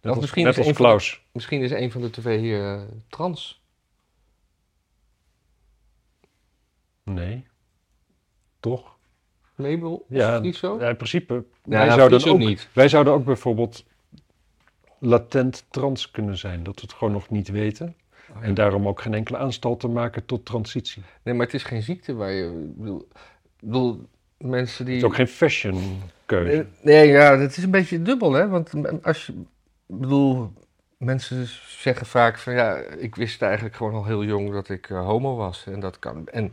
Net als, misschien net is als Klaus. Misschien is een van de twee eh, trans. Nee. Toch? Mabel Ja, of Friso? Ja, in principe. Ja, wij, nou, zouden ook, niet. wij zouden ook bijvoorbeeld latent trans kunnen zijn. Dat we het gewoon nog niet weten. Oh, ja. En daarom ook geen enkele aanstalten maken tot transitie. Nee, maar het is geen ziekte waar je... Ik bedoel, bedoel mensen die... Het is ook geen fashion keuze. Nee, Nee, ja, dat is een beetje dubbel, hè? Want als je... Ik bedoel, mensen zeggen vaak van... Ja, ik wist eigenlijk gewoon al heel jong dat ik eh, homo was. En dat kan... En,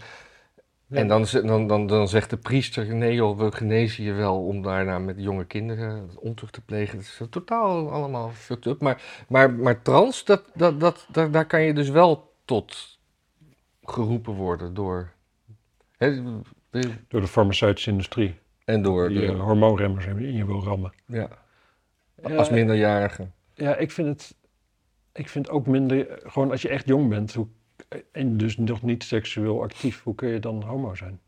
Ja. en dan, dan, dan, dan zegt de priester... Nee joh, we genezen je wel om daarna met jonge kinderen ontucht te plegen. Dat is totaal allemaal fucked up. Maar, maar, maar trans, dat, dat, dat, daar, daar kan je dus wel tot geroepen worden door... Hè, de- Door de farmaceutische industrie. en door... Die de- eh, hormoonremmers in je wil rammen. Ja, als minderjarige. Ja, ik vind het. Ik vind ook minder. Gewoon als je echt jong bent. Hoe, en dus nog niet seksueel actief. Hoe kun je dan homo zijn?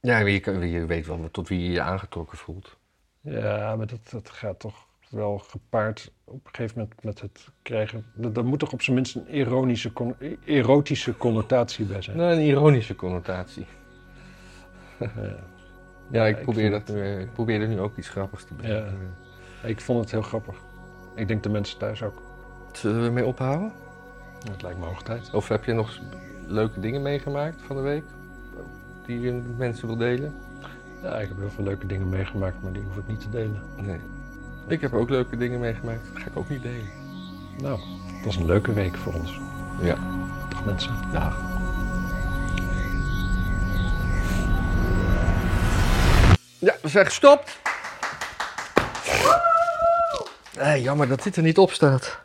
Ja, je, je weet wel tot wie je je aangetrokken voelt. Ja, maar dat, dat gaat toch wel gepaard op een gegeven moment met het krijgen. Er moet toch op zijn minst een ironische, erotische connotatie bij zijn. Nou, een ironische connotatie. Ja. Ja, ik probeer, dat nu, ik probeer er nu ook iets grappigs te bedenken. Ik vond het heel grappig. Ik denk de mensen thuis ook. Zullen we ermee ophouden? Het lijkt me hoog tijd. Of heb je nog leuke dingen meegemaakt van de week? Die je met mensen wil delen? Ja, ik heb heel veel leuke dingen meegemaakt, maar die hoef ik niet te delen. Nee. Ik heb ook leuke dingen meegemaakt. Dat ga ik ook niet delen. Nou, het was een leuke week voor ons. Ja. Dag mensen. Dag. Ja, we zijn gestopt. Eh, jammer dat dit er niet op staat.